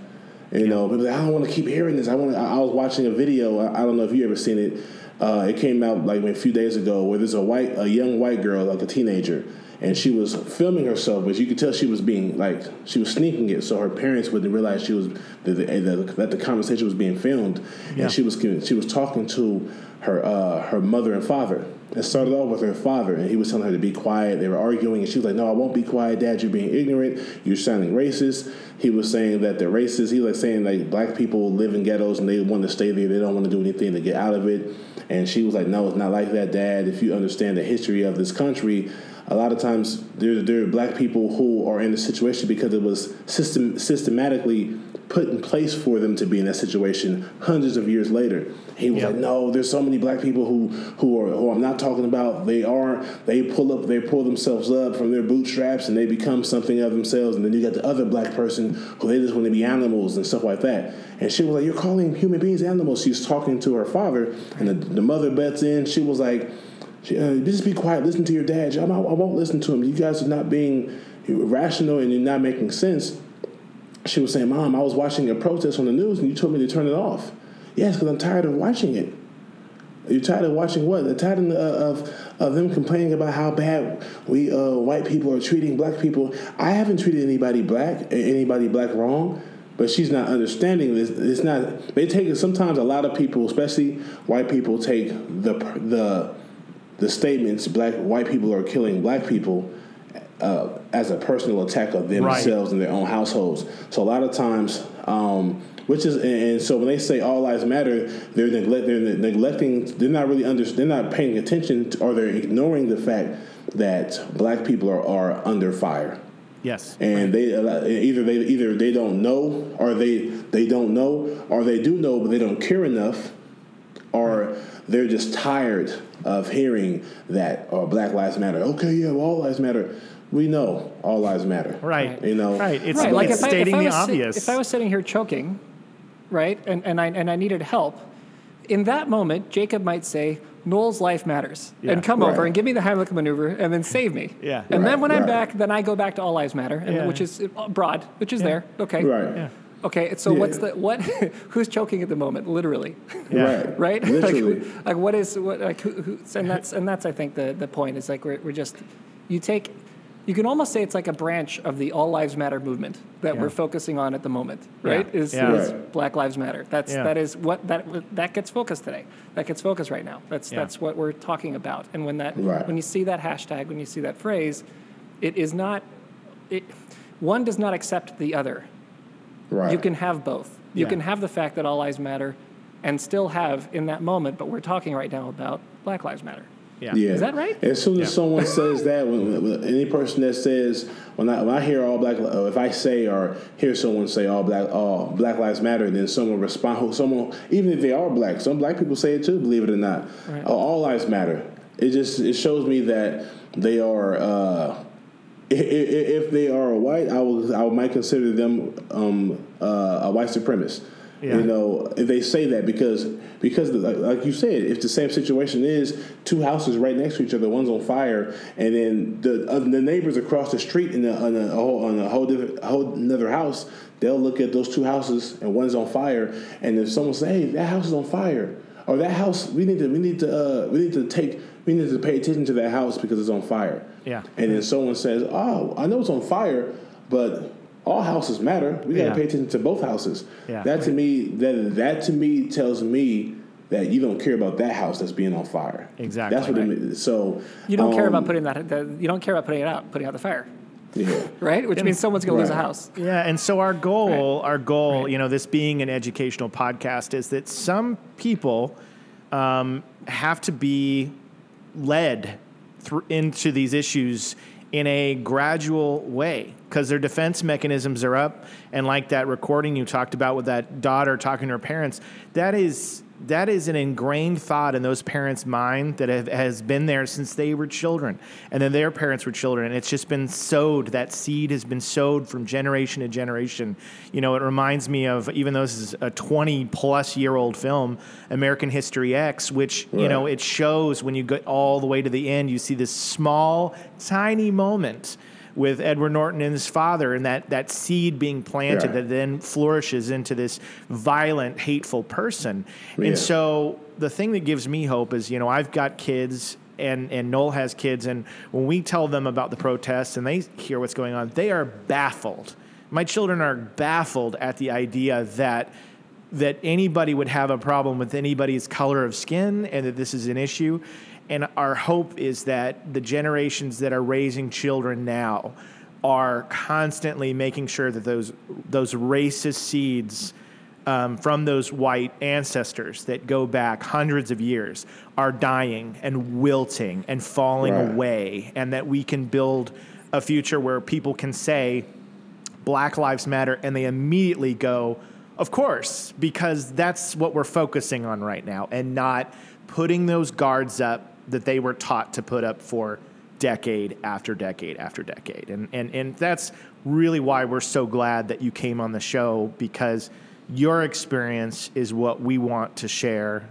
You know, people say, I don't want to keep hearing this. I want. I I was watching a video. I, I don't know if you ever seen it. Uh, it came out like a few days ago, where there's a white, a young white girl, like a teenager, and she was filming herself, but you could tell she was being like she was sneaking it, so her parents wouldn't realize she was that the, that, that the conversation was being filmed, Yeah. and she was she was talking to her uh, her mother and father. It started off with her father, and he was telling her to be quiet. They were arguing, and she was like, "No, I won't be quiet, Dad. You're being ignorant. You're sounding racist." He was saying that they're racist. He was like saying like black people live in ghettos and they want to stay there. They don't want to do anything to get out of it. And she was like, "No, it's not like that, Dad. If you understand the history of this country." A lot of times, there, there are black people who are in the situation because it was system, systematically put in place for them to be in that situation hundreds of years later. He was Yeah. like, "No, there's so many black people who who are who I'm not talking about. They are they pull up they pull themselves up from their bootstraps and they become something of themselves. And then you got the other black person who they just want to be animals and stuff like that. And she was like, "You're calling human beings animals." She's talking to her father, and the, the mother bets in. She was like. Uh, just be quiet. Listen to your dad. Not, I won't listen to him. You guys are not being rational and you're not making sense. She was saying, "Mom, I was watching a protest on the news, and you told me to turn it off." Yes, because I'm tired of watching it. You're tired of watching what? They're tired of, of of them complaining about how bad we uh, white people are treating black people. I haven't treated anybody black, anybody black wrong. But she's not understanding this. It's not. They take. Sometimes a lot of people, especially white people, take the the the statements black white people are killing black people uh, as a personal attack of themselves and their own households. So a lot of times, um, which is and, and so when they say all lives matter, they're neglect they're neglecting. They're not really under. They're not paying attention, to, or they're ignoring the fact that black people are, are under fire Yes. and they either they either they don't know or they they don't know or they do know but they don't care enough or they're just tired of hearing that or Black Lives Matter. Okay, yeah, well, all lives matter. We know all lives matter. Right. You know. Right. It's, right, like it's if I, if stating I the was, sit- obvious. if I was sitting here choking, right, and, and I and I needed help, in that moment, Jacob might say, "Noel's life matters," Yeah. and come over and give me the Heimlich maneuver, and then save me. Yeah. And then when I'm right. back, then I go back to all lives matter, and, Yeah. which is uh, broad, which is Yeah. there. Okay. Right. Yeah. Okay. So Yeah. what's the what? who's choking at the moment? Literally. Yeah. Right. right? Literally. like, like what is what like who, who and that's and that's I think the the point is like we're we're just you take you can almost say it's like a branch of the All Lives Matter movement that Yeah. we're focusing on at the moment, right? Yeah. Is, Yeah. is Right. Black Lives Matter? That's Yeah. that is what that that gets focused today. That gets focused right now. That's Yeah. that's what we're talking about. And when that Right. when you see that hashtag, when you see that phrase, it is not it. One does not accept the other. Right. You can have both. You Yeah. can have the fact that all lives matter and still have in that moment, but we're talking right now about Black Lives Matter. Yeah. Yeah. Is that right? As soon as Yeah. someone says that, when, when any person that says when I when I hear all black, if I say or hear someone say all black all Black Lives Matter, then someone respond. who- Someone even if they are black, some black people say it too. Believe it or not, Right. All lives matter. It just it shows me that they are. Uh, if they are white, I will I might consider them um, uh, a white supremacist. Yeah. You know, if they say that because because the, like, like you said, if the same situation is two houses right next to each other, one's on fire, and then the uh, the neighbors across the street in a, on a, whole on a whole different whole another house, they'll look at those two houses and one's on fire, and if someone say, "Hey, that house is on fire," or that house, we need to we need to uh, we need to take we need to pay attention to that house because it's on fire. Yeah. And then someone says, "Oh, I know it's on fire, but all houses matter. We got to Yeah. pay attention to both houses." Yeah. That to me, that that to me tells me that you don't care about that house that's being on fire. Exactly. That's what it means. So You don't care about um, putting that. The, you don't care about putting it out, putting out the fire. Yeah. right? Which means someone's going to lose a house. Yeah, and so our goal, our goal, you know, this being an educational podcast, is that some people um, have to be led thr into these issues in a gradual way because their defense mechanisms are up. And like that recording you talked about with that daughter talking to her parents, that is that is an ingrained thought in those parents' mind that have, has been there since they were children, and then their parents were children. And it's just been sowed. That seed has been sowed from generation to generation. You know, it reminds me of even though this is a 20 plus year old film, American History X, which you know it shows when you get all the way to the end, you see this small, tiny moment with Edward Norton and his father, and that, that seed being planted Yeah. that then flourishes into this violent, hateful person. Yeah. And so the thing that gives me hope is, you know, I've got kids. And, and Noel has kids, and when we tell them about the protests and they hear what's going on, they are baffled. My children are baffled at the idea that that anybody would have a problem with anybody's color of skin and that this is an issue. And our hope is that the generations that are raising children now are constantly making sure that those those racist seeds um, from those white ancestors that go back hundreds of years are dying and wilting and falling Right. away, and that we can build a future where people can say, Black Lives Matter, and they immediately go, of course, because that's what we're focusing on right now, and not putting those guards up that they were taught to put up for decade after decade after decade. And, and, and that's really why we're so glad that you came on the show because your experience is what we want to share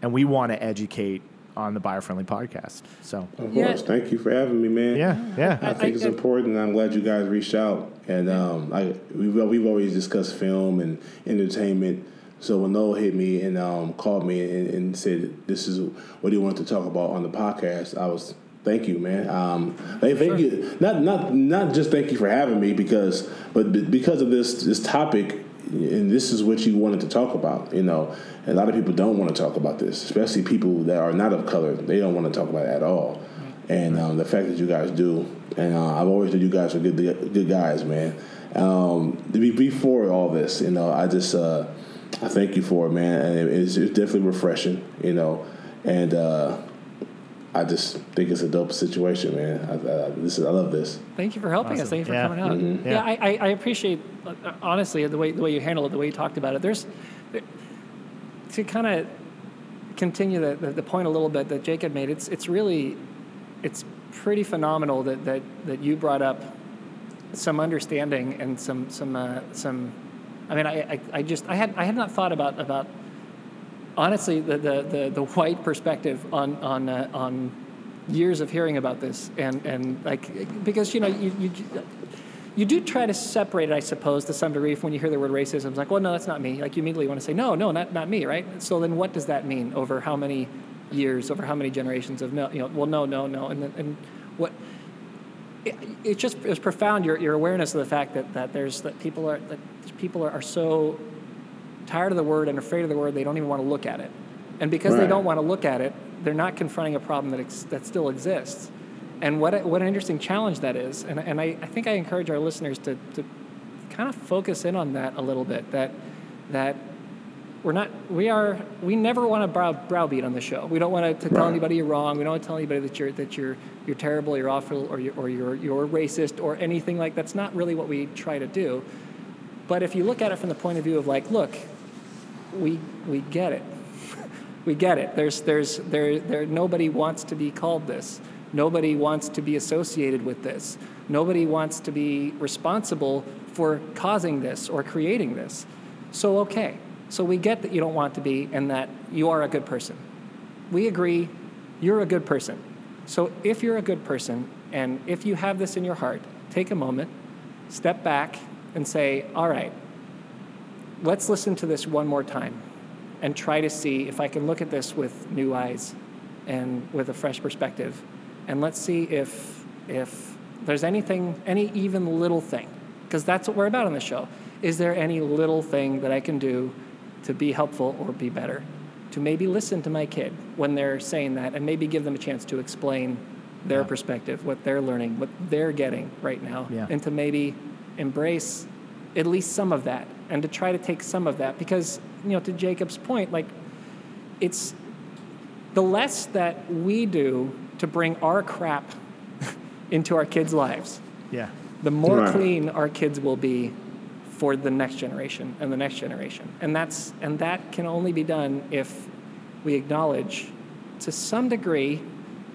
and we want to educate on the Biofriendly podcast. So, Of Yeah. course. Thank you for having me, man. yeah, yeah. I think it's important, I'm glad you guys reached out. And um, I, we've, we've always discussed film and entertainment. So when Noel hit me and um, called me and, and said, "This is what he wanted to talk about on the podcast," I was thank you, man. Um, thank, thank you. Not not not just thank you for having me because, but be- because of this this topic, and this is what you wanted to talk about. You know, a lot of people don't want to talk about this, especially people that are not of color. They don't want to talk about it at all. And um, the fact that you guys do, and uh, I've always known you guys are good good guys, man. Um, be- before all this, you know, I just uh, I thank you for it, man, and it's, it's definitely refreshing, you know, and uh, I just think it's a dope situation, man. I, I, this is, I love this. Thank you for helping us. Thank you for Yeah. coming out. Mhm. Yeah, Yeah. I, I, I appreciate uh, honestly the way the way you handle it, the way you talked about it. There's there, to kind of continue the, the, the point a little bit that Jake had made. It's it's really it's pretty phenomenal that that, that you brought up some understanding and some some uh, some. I mean, I, I, I just I had I had not thought about about honestly the, the, the, the white perspective on on uh, on years of hearing about this and and like because you know you, you you do try to separate it I suppose to some degree when you hear the word racism it's like well no that's not me. Like you immediately want to say no no not not me right? So then what does that mean over how many years over how many generations of no you know well no no no and then, and what it, it's just it's profound your, your awareness of the fact that, that there's that people are that people are, are so tired of the word and afraid of the word they don't even want to look at it. And because they don't want to look at it they're not confronting a problem that ex- that still exists. And what a, what an interesting challenge that is and, and I, I think I encourage our listeners to, to kind of focus in on that a little bit that that we're not we are we never want to brow, browbeat on the show. We don't want to, to tell Right. anybody you're wrong. We don't want to tell anybody that you're that you're you're terrible you're awful or you're, or you're you're racist or anything like that's not really what we try to do. But if you look at it from the point of view of like look we we get it. We get it. There's there's there there nobody wants to be called this. Nobody wants to be associated with this. Nobody wants to be responsible for causing this or creating this. So okay so we get that you don't want to be and that you are a good person we agree you're a good person so if you're a good person and if you have this in your heart take a moment step back and say all right let's listen to this one more time and try to see if I can look at this with new eyes and with a fresh perspective. And let's see if, if there's anything, any even little thing, because that's what we're about on the show. Is there any little thing that I can do to be helpful or be better? To maybe listen to my kid when they're saying that and maybe give them a chance to explain their Yeah. perspective, what they're learning, what they're getting right now, Yeah. and to maybe embrace at least some of that and to try to take some of that because you know to Jacob's point like it's the less that we do to bring our crap into our kids' lives Yeah. the more Right. clean our kids will be for the next generation and the next generation. And that's and that can only be done if we acknowledge to some degree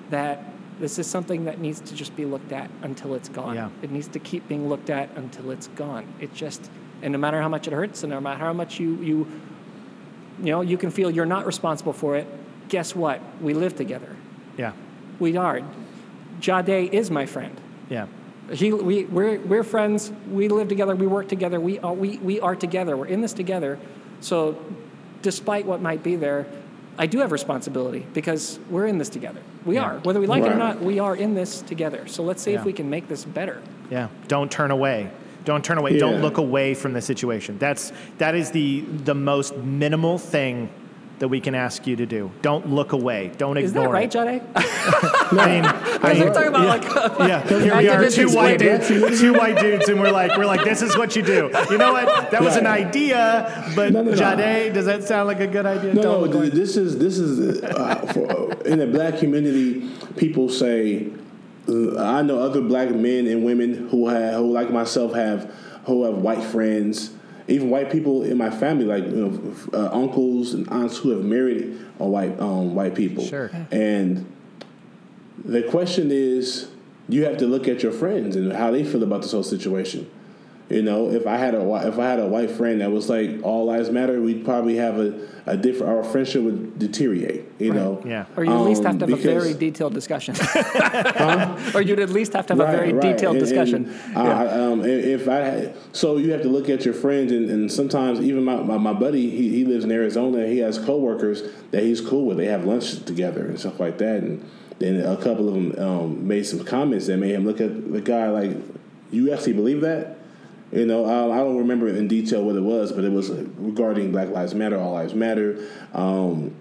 that this is something that needs to just be looked at until it's gone. Yeah. it needs to keep being looked at until it's gone. It just and no matter how much it hurts and no matter how much you you you know you can feel you're not responsible for it guess what? We live together. Yeah. we are. Jade is my friend. Yeah. He, we, we're, we're friends. We live together. We work together. We are, we, we are together. We're in this together. So, despite what might be there, I do have responsibility because we're in this together. We Yeah. are. Whether we like it or not, we are in this together. So, let's see Yeah. if we can make this better. Yeah. Don't turn away. Don't turn away. Don't look away from the situation. That's that is the the most minimal thing that we can ask you to do. Don't look away. Don't ignore. Is that right, it. Jade? I mean, I mean, talking about yeah, like yeah. Here we are, two white dudes, two white dudes, and we're like, we're like, this is what you do. You know what? That was an idea, but No, no, no. Jade, does that sound like a good idea? No, Don't no. th- This is this is uh, for, in the black community. People say, uh, I know other black men and women who have who like myself have who have white friends, even white people in my family, like you know, uh, uncles and aunts who have married uh, white um, white people. Sure. And the question is, you have to look at your friends and how they feel about this whole situation. You know, if I had a if I had a white friend that was like all lives matter, we'd probably have a, a different our friendship would deteriorate. You know, Yeah. Or you at least have Um, to have a very detailed discussion. or you'd at least have to have a very right. detailed And- discussion. and, uh, um, if if I had, so you have to look at your friends, and, and sometimes even my, my, my buddy, he, he lives in Arizona. He has coworkers that he's cool with. They have lunch together and stuff like that. And then a couple of them um, made some comments that made him look at the guy like, "You actually believe that?" You know, I, I don't remember in detail what it was, but it was regarding Black Lives Matter, All Lives Matter. Um,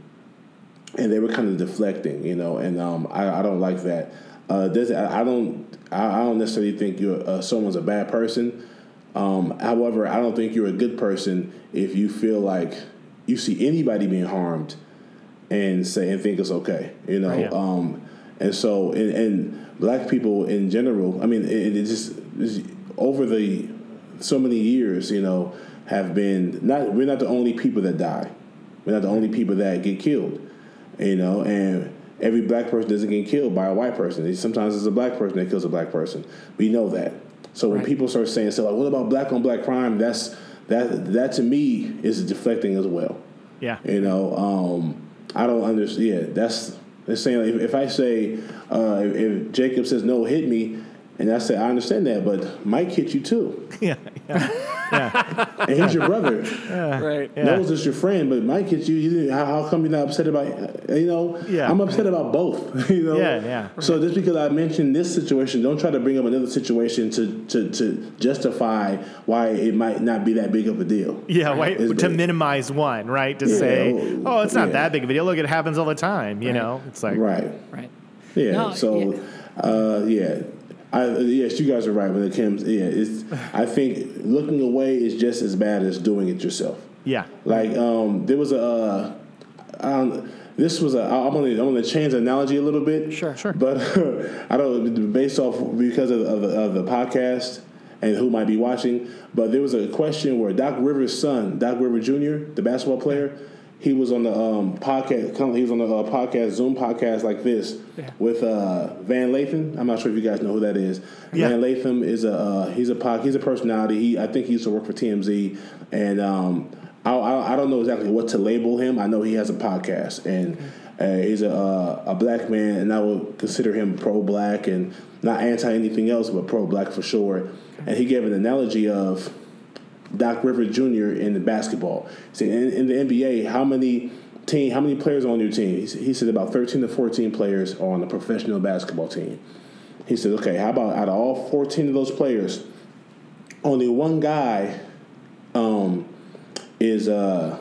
and they were kind of deflecting, you know, and um, I, I don't like that. Uh, I, I don't I, I don't necessarily think you're uh, someone's a bad person. Um, however, I don't think you're a good person if you feel like you see anybody being harmed and say and think it's okay, you know. Right. Um, and so, and, and black people in general, I mean, it, it just over the so many years, you know, have been not. We're not the only people that die. We're not the only people that get killed, you know. And every black person doesn't get killed by a white person. Sometimes it's a black person that kills a black person. We know that. So when Right. people start saying stuff like, "What about black on black crime?" That's that. That to me is deflecting as well. Yeah. You know, um, I don't understand. Yeah, that's they're saying like, if, if I say uh, if, if Jacob says no, hit me, and I said, I understand that, but Mike hit you too, Yeah. yeah and he's your brother. right. Yeah. Knows it's your friend, but Mike hit you. you didn't, how, how come you're not upset about? You know, Yeah. I'm upset about both. You know, Yeah, yeah. So just because I mentioned this situation, don't try to bring up another situation to to, to justify why it might not be that big of a deal. Yeah, right. Is To big. minimize one, right? To Yeah, say, oh, oh, it's not yeah. that big of a deal. Look, it happens all the time. You know, it's like, Right. Right. Yeah. No, so, yeah. Uh, yeah. I, yes, you guys are right when it comes. Yeah, it's. I think looking away is just as bad as doing it yourself. yeah, Like, um, there was a. Uh, I don't, this was a. I'm gonna. I'm gonna change the analogy a little bit. Sure. Sure. But I don't based off because of, of, of the podcast and who might be watching. But there was a question where Doc Rivers' son, Doc Rivers Jr., the basketball player, he was on the um, podcast. He was on the uh, podcast, Zoom podcast like this Yeah. with uh, Van Lathan. I'm not sure if you guys know who that is. Yeah. Van Lathan is a uh, he's a pod, he's a personality. He I think he used to work for TMZ, and um, I, I I don't know exactly what to label him. I know he has a podcast, and uh, he's a uh, a black man, and I would consider him pro black and not anti anything else, but pro black for sure. And he gave an analogy of Doc Rivers Jr. in the basketball. See, in, in the NBA, how many team, how many players are on your team? He, he said about 13 to 14 players are on a professional basketball team. He said, okay, how about out of all 14 of those players, only one guy um, is, uh,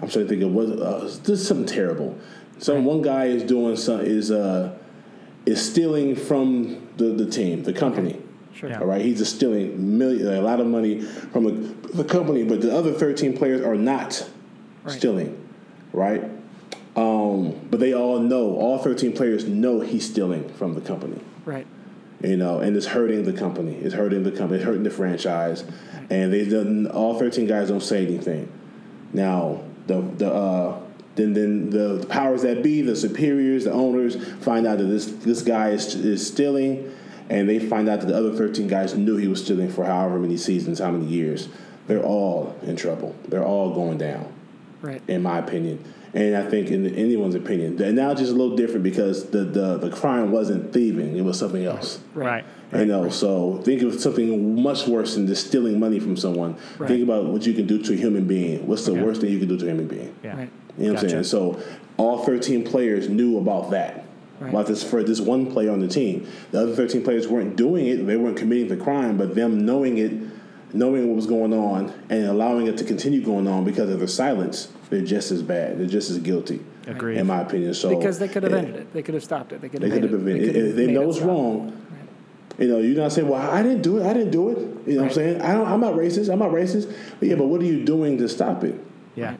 I'm trying to think of what, uh, this is something terrible. So one guy is doing some, is, uh, is stealing from the, the team, the company. Sure. Yeah. All right, he's just stealing million, a lot of money from the, the company, but the other 13 players are not Right. stealing, right? Um, but they all know, all 13 players know he's stealing from the company Right. you know, and it's hurting the company. It's hurting the company. It's hurting the franchise, and they done all thirteen guys don't say anything. Now the the uh, then then the powers that be, the superiors, the owners find out that this this guy is is stealing, and they find out that the other thirteen guys knew he was stealing for however many seasons, how many years. They're all in trouble. They're all going down Right. in my opinion. And I think in anyone's opinion, the analogy is a little different because the, the, the crime wasn't thieving; it was something else. Right. You know, so think of something much worse than just stealing money from someone. Right. Think about what you can do to a human being. What's the Okay. worst thing you can do to a human being? Yeah. Right. You know what I'm saying? So all 13 players knew about that. Right. About this for this one player on the team. The other 13 players weren't doing it, they weren't committing the crime, but them knowing it, knowing what was going on and allowing it to continue going on because of their silence, they're just as bad. They're just as guilty. Agreed. In my opinion. So Because they could have eh, ended it. They could have stopped it. They could They have could have made it. prevented it. they know it's stop. wrong, you know, you're not saying, "Well, I didn't do it. I didn't do it." You know what I'm saying? I don't, I'm not racist. I'm not racist. But yeah, but what are you doing to stop it? Yeah.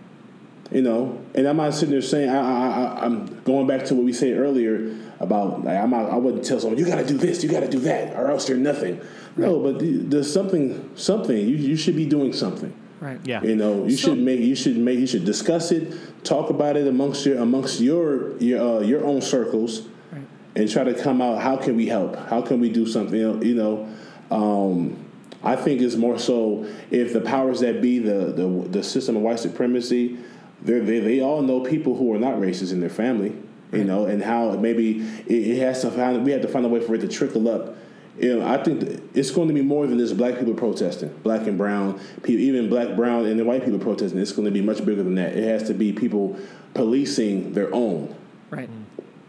You know, and I'm not sitting there saying I, I, I, I'm going back to what we said earlier about like I'm not, I wouldn't tell someone you got to do this, you got to do that, or else you're nothing. No, but there's something, something you you should be doing something. Right. Yeah. You know, you So- should make you should make you should discuss it, talk about it amongst your amongst your your uh, your own circles, Right. and try to come out. How can we help? How can we do something? You know, um, I think it's more so if the powers that be, the the, the system of white supremacy, they they they all know people who are not racist in their family. You know, and how maybe it, it has to find. We have to find a way for it to trickle up. You know, I think it's going to be more than just black people protesting, black and brown people, even black, brown, and the white people protesting. It's going to be much bigger than that. It has to be people policing their own Right.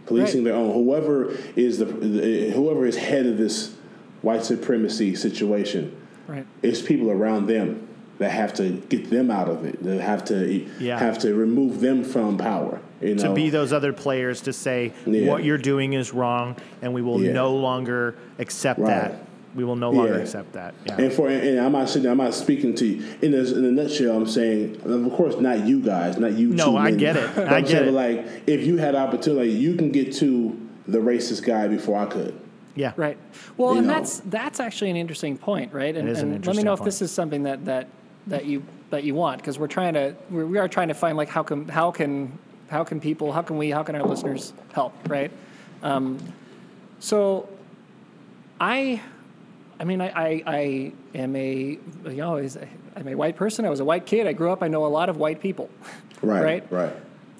policing Right. their own. Whoever is the, the whoever is head of this white supremacy situation, Right. it's people around them that have to get them out of it. That have to Yeah. have to remove them from power. You know, to be those other players to say Yeah. what you're doing is wrong and we will Yeah. no longer accept Right. that. We will no longer Yeah. accept that. Yeah. And for and I'm not sitting, I'm not speaking to you in a, in a nutshell. I'm saying, of course, not you guys, not you. No, two I men. get it. I I'm get saying, it. Like, if you had opportunity, you can get to the racist guy before I could. yeah. Right. Well, You and know. that's that's actually an interesting point, right? And, It is an and let me interesting know if this is something that that that you that you want because we're trying to we're, we are trying to find like how can how can how can people how can we how can our listeners help, right? Um, so, I. I mean, I, I, I am a, you know, I'm a white person. I was a white kid. I grew up. I know a lot of white people. Right. Right. Right.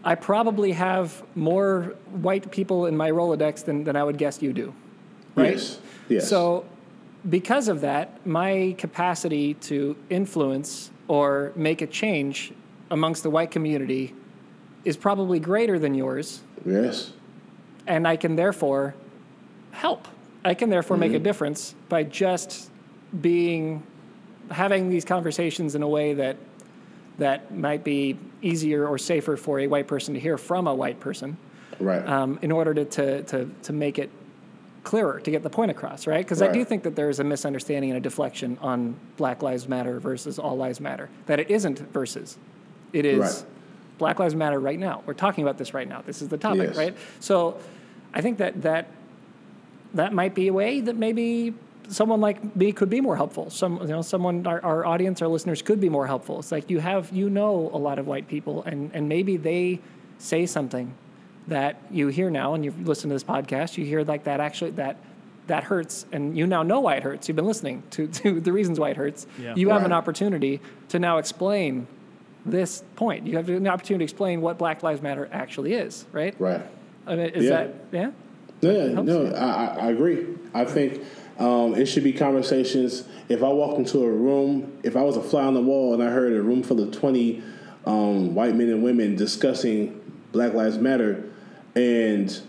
I probably have more white people in my Rolodex than, than I would guess you do. Right? Yes. Yes. So, because of that, my capacity to influence or make a change amongst the white community is probably greater than yours, Yes. and I can therefore help. I can therefore make Mm-hmm. a difference by just being having these conversations in a way that that might be easier or safer for a white person to hear from a white person Right. um, in order to, to, to, to make it clearer, to get the point across, right? Because I do think that there is a misunderstanding and a deflection on Black Lives Matter versus All Lives Matter. That it isn't versus. It is Right. Black Lives Matter right now. We're talking about this right now. This is the topic, Yes. right? So I think that that that might be a way that maybe someone like me could be more helpful. Some, you know, someone, our, our audience, our listeners could be more helpful. It's like you have, you know, a lot of white people, and and maybe they say something that you hear now, and you've listened to this podcast, you hear like that actually that that hurts, and you now know why it hurts. You've been listening to to the reasons why it hurts. Yeah. You have an opportunity to now explain this point. You have an opportunity to explain what Black Lives Matter actually is, right? right. I mean, is Yeah. that yeah? Yeah, no. I, I I agree. I think um, it should be conversations. If I walked into a room, if I was a fly on the wall and I heard a room full of 20 um, white men and women discussing Black Lives Matter, and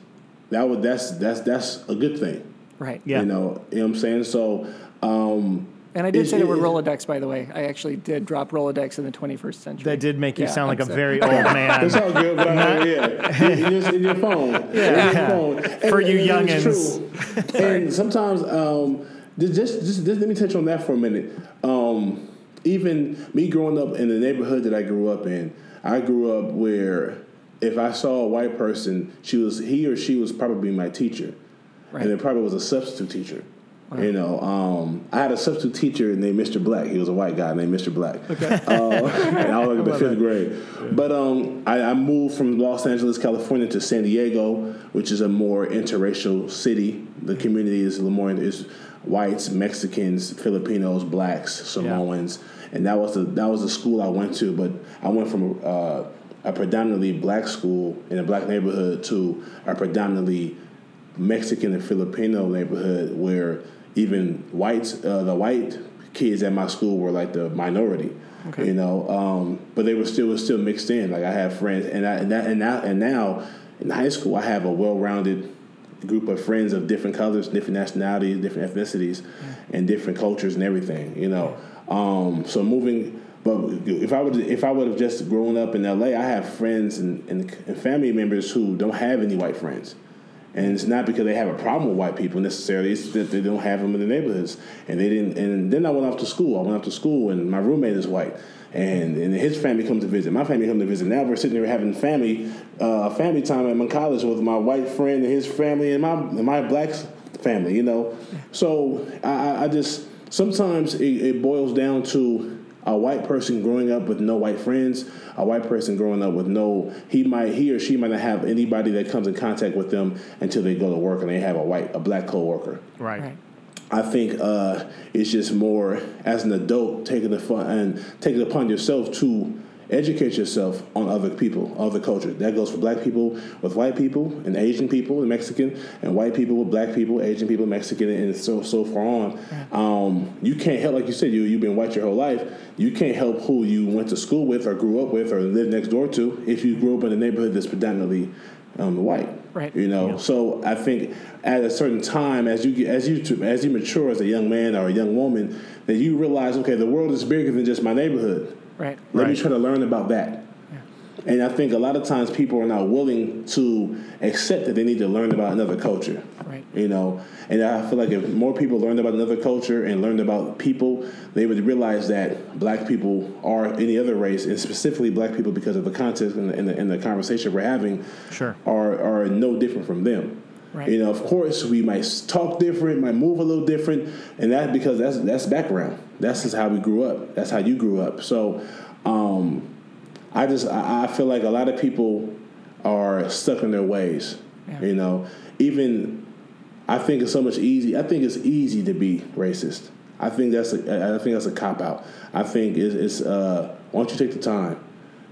that would that's that's that's a good thing. Right. Yeah. You know, you know what I'm saying? So um, And I did It's- say the word it- Rolodex, by the way. I actually did drop Rolodex in the 21st century. That did make you Yeah, sound like a I'm so- very old man. It's all good, but I, yeah, in, in your, in your phone, Yeah. in your phone. And- For you and it's youngins. true. and sometimes, um, just, just, just let me touch on that for a minute. Um, even me growing up in the neighborhood that I grew up in, I grew up where if I saw a white person, she was he or she was probably my teacher, Right. and it probably was a substitute teacher. You know, um, I had a substitute teacher named Mr. Black. He was a white guy named Mr. Black. Okay. Uh, and I was like in the fifth grade. But um, I, I moved from Los Angeles, California to San Diego, which is a more interracial city. The community is a little more is whites, Mexicans, Filipinos, blacks, Samoans, and that was the that was the school I went to. But I went from uh, a predominantly black school in a black neighborhood to a predominantly Mexican and Filipino neighborhood where even whites, uh, the white kids at my school were like the minority. Okay. You know, um, but they were still was still mixed in. Like I have friends, and I, and, that, and now and now in high school I have a well-rounded group of friends of different colors, different nationalities, different ethnicities, and different cultures and everything. You know, um, so moving. But if I would if I would have just grown up in LA, I have friends and, and, and family members who don't have any white friends. And it's not because they have a problem with white people necessarily. It's that they don't have them in the neighborhoods, and they didn't. And then I went off to school. I went off to school, and my roommate is white, and and his family comes to visit. My family comes to visit. Now we're sitting there having family, uh, family time at my college with my white friend and his family, and my and my black family. You know, so I, I- just sometimes it, it boils down to a white person growing up with no white friends, a white person growing up with no he might he or she might not have anybody that comes in contact with them until they go to work and they have a white a black coworker. Right. Right. I think uh, it's just more as an adult taking the fun and taking it upon yourself to educate yourself on other people, other cultures. That goes for black people with white people, and Asian people and Mexican, and white people with black people, Asian people, Mexican, and so so far on. Um, you can't help, like you said, you you've been white your whole life. You can't help who you went to school with, or grew up with, or lived next door to. If you grew up in a neighborhood that's predominantly um, white, Right. You know, so I think at a certain time, as you get, as you as you mature as a young man or a young woman, that you realize, okay, the world is bigger than just my neighborhood. Right. Let me try to learn about that. And I think a lot of times people are not willing to accept that they need to learn about another culture. Right. You know, and I feel like if more people learned about another culture and learned about people, they would realize that black people are any other race, and specifically black people, because of the context and the, and the, and the conversation we're having, Sure. are are no different from them. Right. You know, of course, we might talk different, might move a little different, and that because that's that's background. That's just how we grew up. That's how you grew up. So, um, I just I, I feel like a lot of people are stuck in their ways. Yeah. You know, even I think it's so much easy. I think it's easy to be racist. I think that's a, I think that's a cop out. I think it's, it's uh, why don't you take the time,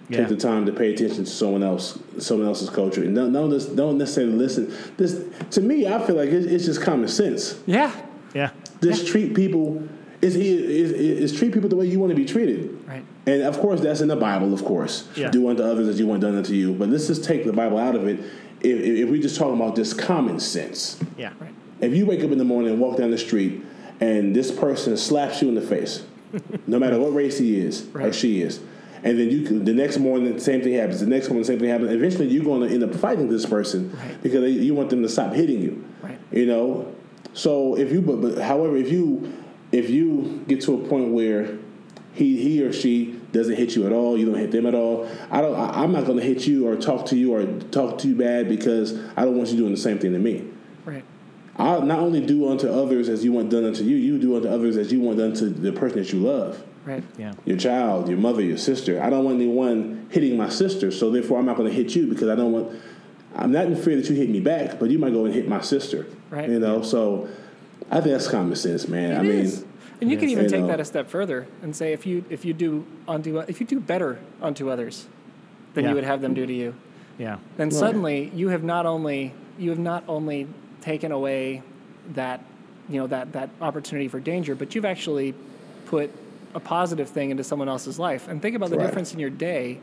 Yeah. take the time to pay attention to someone else, someone else's culture, and don't don't, just, don't necessarily listen. This to me, I feel like it's, it's just common sense. Yeah. Yeah. Just treat people. Is is is treat people the way you want to be treated. Right. And of course, that's in the Bible, of course. Yeah. Do unto others as you want done unto you. But let's just take the Bible out of it. If, if, if we just talk about just common sense, Yeah. Right. if you wake up in the morning and walk down the street and this person slaps you in the face, no matter what race he is or she is, and then you the next morning the same thing happens, the next morning the same thing happens. Eventually, you're going to end up fighting this person Right. because they, you want them to stop hitting you. Right. You know, so if you but, but however if you if you get to a point where he he or she doesn't hit you at all, you don't hit them at all. I don't. I, I'm not going to hit you or talk to you or talk to you bad because I don't want you doing the same thing to me. Right. I'll not only do unto others as you want done unto you, you do unto others as you want done to the person that you love. Right. Yeah. Your child, your mother, your sister. I don't want anyone hitting my sister, so therefore I'm not going to hit you because I don't want. I'm not in fear that you hit me back, but you might go and hit my sister. Right. You know, so I think that's common sense, man. I It mean. And you can even You take know. that a step further and say if you if you do unto if you do better unto others than Yeah. you would have them do to you, Yeah. then Right. suddenly you have not only you have not only taken away that you know that that opportunity for danger, but you've actually put a positive thing into someone else's life. And think about the Right. difference in your day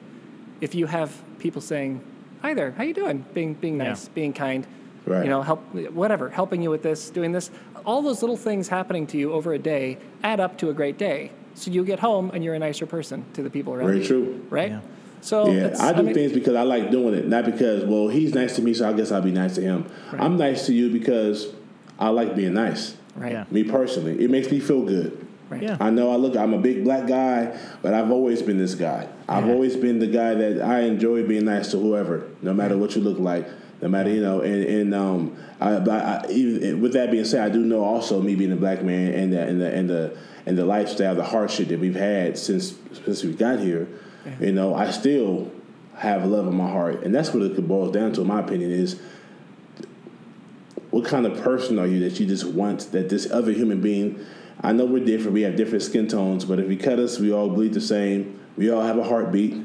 if you have people saying, "Hi there, how you doing?" being being Yeah. nice, being kind. Right. You know, help whatever, helping you with this, doing this. All those little things happening to you over a day add up to a great day. So you get home and you're a nicer person to the people around Very you. true. Right? Yeah. So Yeah, I do mean, things because I like doing it, not because well he's nice to me, so I guess I'll be nice to him. I'm nice to you because I like being nice. Right. Yeah. Me personally, it makes me feel good. Right. Yeah. I know I look. I'm a big black guy, but I've always been this guy. I've Yeah. always been the guy that I enjoy being nice to whoever, no matter what you look like, no matter you know. And and um, I, but I even with that being said, I do know also me being a black man and the and the and the and the lifestyle, the hardship that we've had since since we got here. You know, I still have love in my heart, and that's what it boils down to, in my opinion, is what kind of person are you that you just want that this other human being i know we're different we have different skin tones but if you cut us we all bleed the same we all have a heartbeat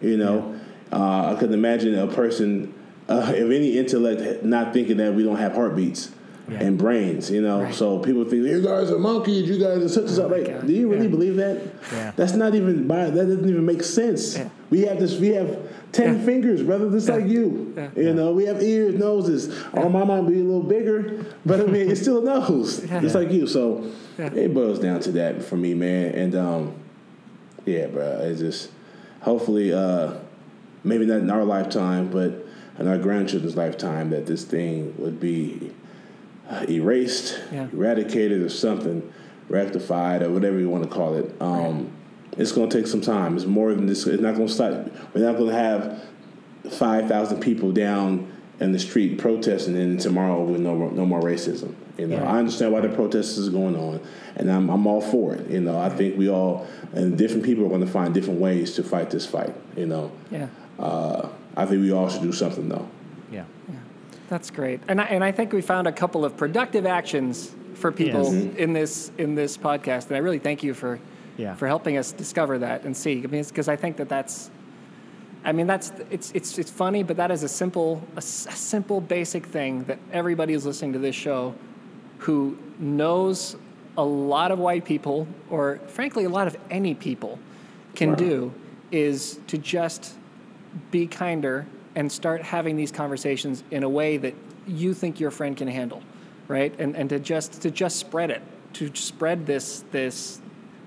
you know uh, i couldn't imagine a person uh, of any intellect not thinking that we don't have heartbeats and brains you know Right. so people think you guys are monkeys you guys are such and such like God. do you really Yeah. believe that Yeah. that's not even by that doesn't even make sense Yeah. we have this we have 10 Yeah. fingers brother just Yeah. like you Yeah. you know we have ears noses our mine might be a little bigger but i mean it's still a nose Yeah. just like you so Yeah. it boils down to that for me man and um yeah bro it's just hopefully uh maybe not in our lifetime but in our grandchildren's lifetime that this thing would be erased Yeah. eradicated or something rectified or whatever you want to call it. Um it's going to take some time. It's more than this it's not going to stop we're not going to have 5000 people down in the street protesting and tomorrow with no no more racism you know? Yeah. i understand why the protests is going on and I'm, I'm all for it you know? I think we all and different people are going to find different ways to fight this fight you know? Yeah. uh, i think we all should do something though Yeah. yeah. That's great, and I, and I think we found a couple of productive actions for people Yes. in this in this podcast, and I really thank you for Yeah. for helping us discover that and see. I mean, because I think that that's, I mean, that's it's it's it's funny, but that is a simple a, s- a simple basic thing that everybody who's listening to this show, who knows a lot of white people, or frankly, a lot of any people, can Wow. do, is to just be kinder and start having these conversations in a way that you think your friend can handle right and and to just to just spread it to spread this this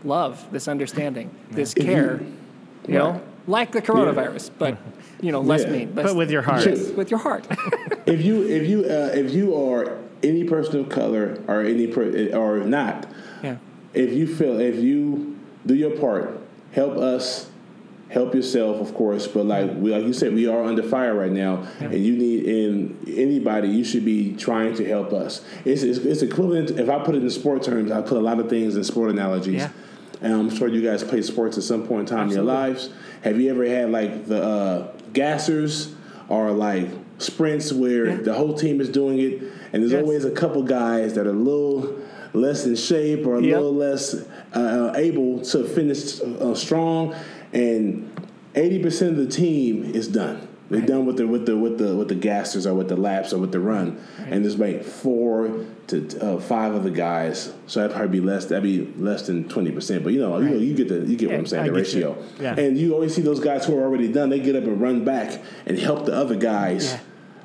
love this understanding this If you- care you, know Right. like the coronavirus but you know less Yeah. mean But with your heart. Yes. with your heart if you if you uh, if you are any person of color or any per, or not yeah if you feel if you do your part help us help yourself of course but like we like you said we are under fire right now and you need in anybody you should be trying to help us it's, it's, it's equivalent if i put it in sport terms i put a lot of things in sport analogies Yeah. and i'm sure you guys play sports at some point in time in your lives have you ever had like the uh, gassers or like sprints where Yeah. the whole team is doing it and there's Yes. always a couple guys that are a little less in shape or a Yep. little less uh, able to finish uh, strong, and eighty percent of the team is done. They're Right. done with the with the with the with the gassers or with the laps or with the run, and there's like four to uh, five of the guys. So that'd probably be less. That'd be less than twenty percent. But you know, you know, you get the you get what I'm saying. I The you. ratio. Yeah. And you always see those guys who are already done. They get up and run back and help the other guys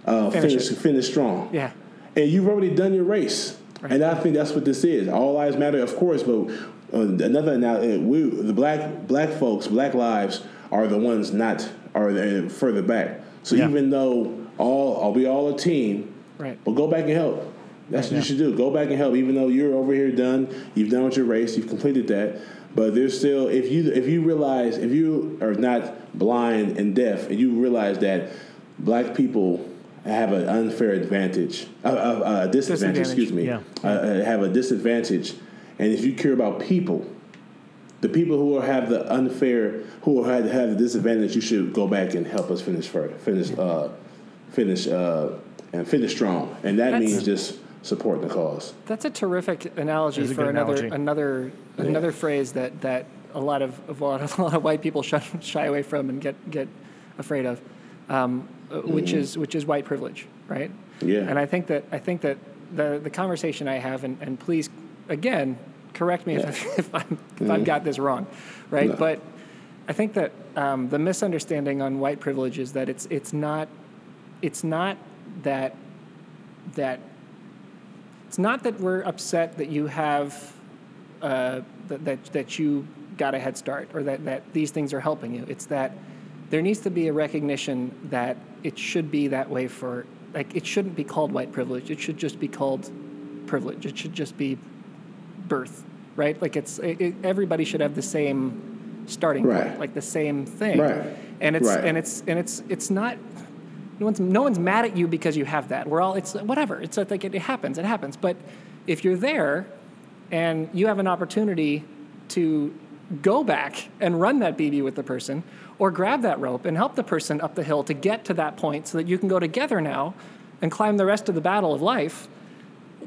uh, Finish finish finish strong yeah and you've already done your race. Right. And I think that's what this is. All lives matter, of course, but another now uh, we the black black folks, black lives are the ones not are uh, further back. So Yeah. even though all are we all a team, right but go back and help. That's what Yeah. you should do. Go back and help. Even though you're over here done, you've done with your race, you've completed that. But there's still if you if you realize if you are not blind and deaf and you realize that black people have an unfair advantage, a, a, a disadvantage, Disadvantage. excuse me, Yeah. uh, uh, have a disadvantage, and if you care about people, the people who have the unfair, who have, have the disadvantage, you should go back and help us finish first, finish, uh, finish, uh, and finish strong, and that That's- means just support the cause. That's a terrific analogy a for another analogy. another another phrase that that a lot of, of a, lot of a lot of white people shy, shy away from and get get afraid of, um, uh, which is which is white privilege, right? Mm-hmm. Yeah. And I think that I think that the the conversation I have, and, and please again correct me Yeah. if, if I'm if I've got this wrong, right? No. But I think that um, the misunderstanding on white privilege is that it's it's not it's not that that it's not that we're upset that you have uh, that, that that you got a head start or that that these things are helping you. It's that there needs to be a recognition that it should be that way for like it shouldn't be called white privilege. It should just be called privilege. It should just be birth, right? Like it's it, everybody should have the same starting Right. point, like the same thing. Right. And it's Right. and it's and it's it's not no one's no one's mad at you because you have that. We're all it's whatever. It's like it, it happens. It happens. But if you're there and you have an opportunity to go back and run that BB with the person, or grab that rope and help the person up the hill to get to that point, so that you can go together now and climb the rest of the battle of life.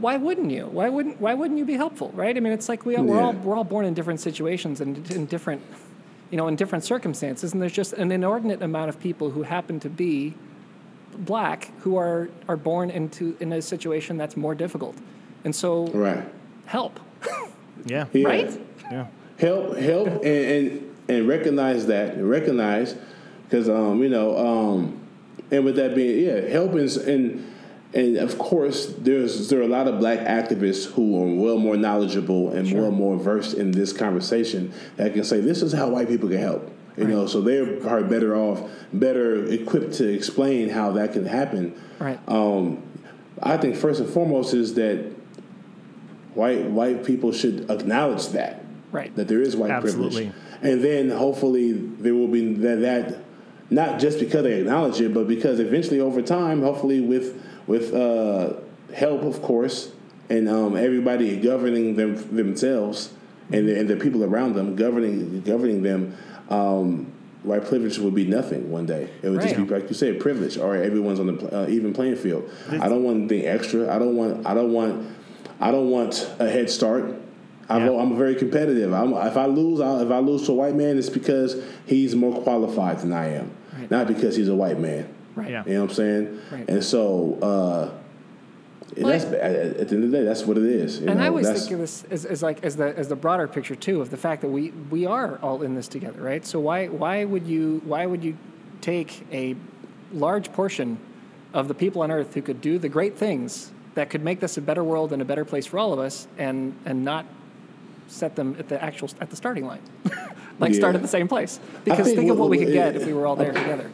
Why wouldn't you? Why wouldn't Why wouldn't you be helpful? Right? I mean, it's like we we're all we're all born in different situations and in different, you know, in different circumstances, and there's just an inordinate amount of people who happen to be black who are are born into in a situation that's more difficult, and so Right. help, Yeah. Yeah. right? Yeah. help help and and, and recognize that recognize because um you know um and with that being yeah help is and and of course there's there are a lot of black activists who are well more knowledgeable and well more versed in this conversation that can say this is how white people can help you know so they're probably better off better equipped to explain how that can happen Right. um, I think first and foremost is that white white people should acknowledge that Right. that there is white Absolutely. privilege, and then hopefully there will be that, that not just because they acknowledge it, but because eventually over time, hopefully with with uh, help, of course, and um, everybody governing them themselves and the, and the people around them governing governing them. Um, White privilege would be nothing one day. It would just be like you said, privilege. Or everyone's on the uh, even playing field. I don't want anything extra. I don't want. I don't want. I don't want a head start. I'm, Yeah. I'm very competitive. I'm, if I lose, I'll, if I lose to a white man, it's because he's more qualified than I am, Right. not because he's a white man. Right. Yeah. You know what I'm saying? Right. And so, uh, and Well, that's at, at the end of the day, that's what it is. you and know? I always That's- think of this as, as like as the as the broader picture too of the fact that we we are all in this together, right? So why why would you why would you take a large portion of the people on Earth who could do the great things that could make this a better world and a better place for all of us, and and not set them at the actual at the starting line, like start at the same place? Because think think, of what- what we what- could get it- if we were all there together.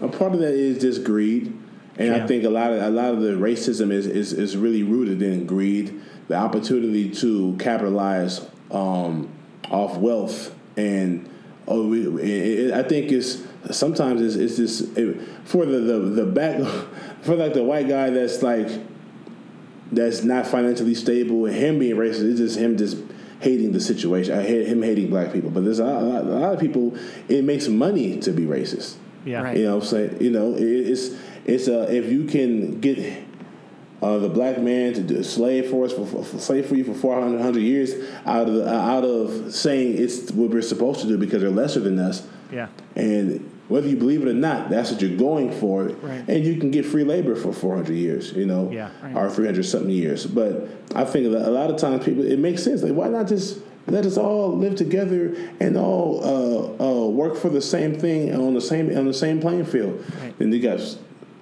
A part of that is just greed, and I think a lot of a lot of the racism is, is, is really rooted in greed, the opportunity to capitalize um, off wealth, and oh, it, it, I think it's sometimes it's, it's just it, for the, the the back for like the white guy that's like that's not financially stable and him being racist. It's just him just hating the situation. I hate him hating black people, but there's a lot, a lot of people. It makes money to be racist. Yeah. Right. You know what I'm saying? You know, it's it's uh, if you can get uh, the black man to do slave for us for, for, for slave free for 400 100 years out of the, uh, out of saying it's what we're supposed to do because they're lesser than us. Yeah. And whether you believe it or not, that's what you're going for. Right. And you can get free labor for 400 years, you know, Yeah. Right. or 300 something years. But I think a lot of times people, it makes sense. Like, why not just let us all live together and all uh, uh, work for the same thing on the same on the same playing field? Right. And you got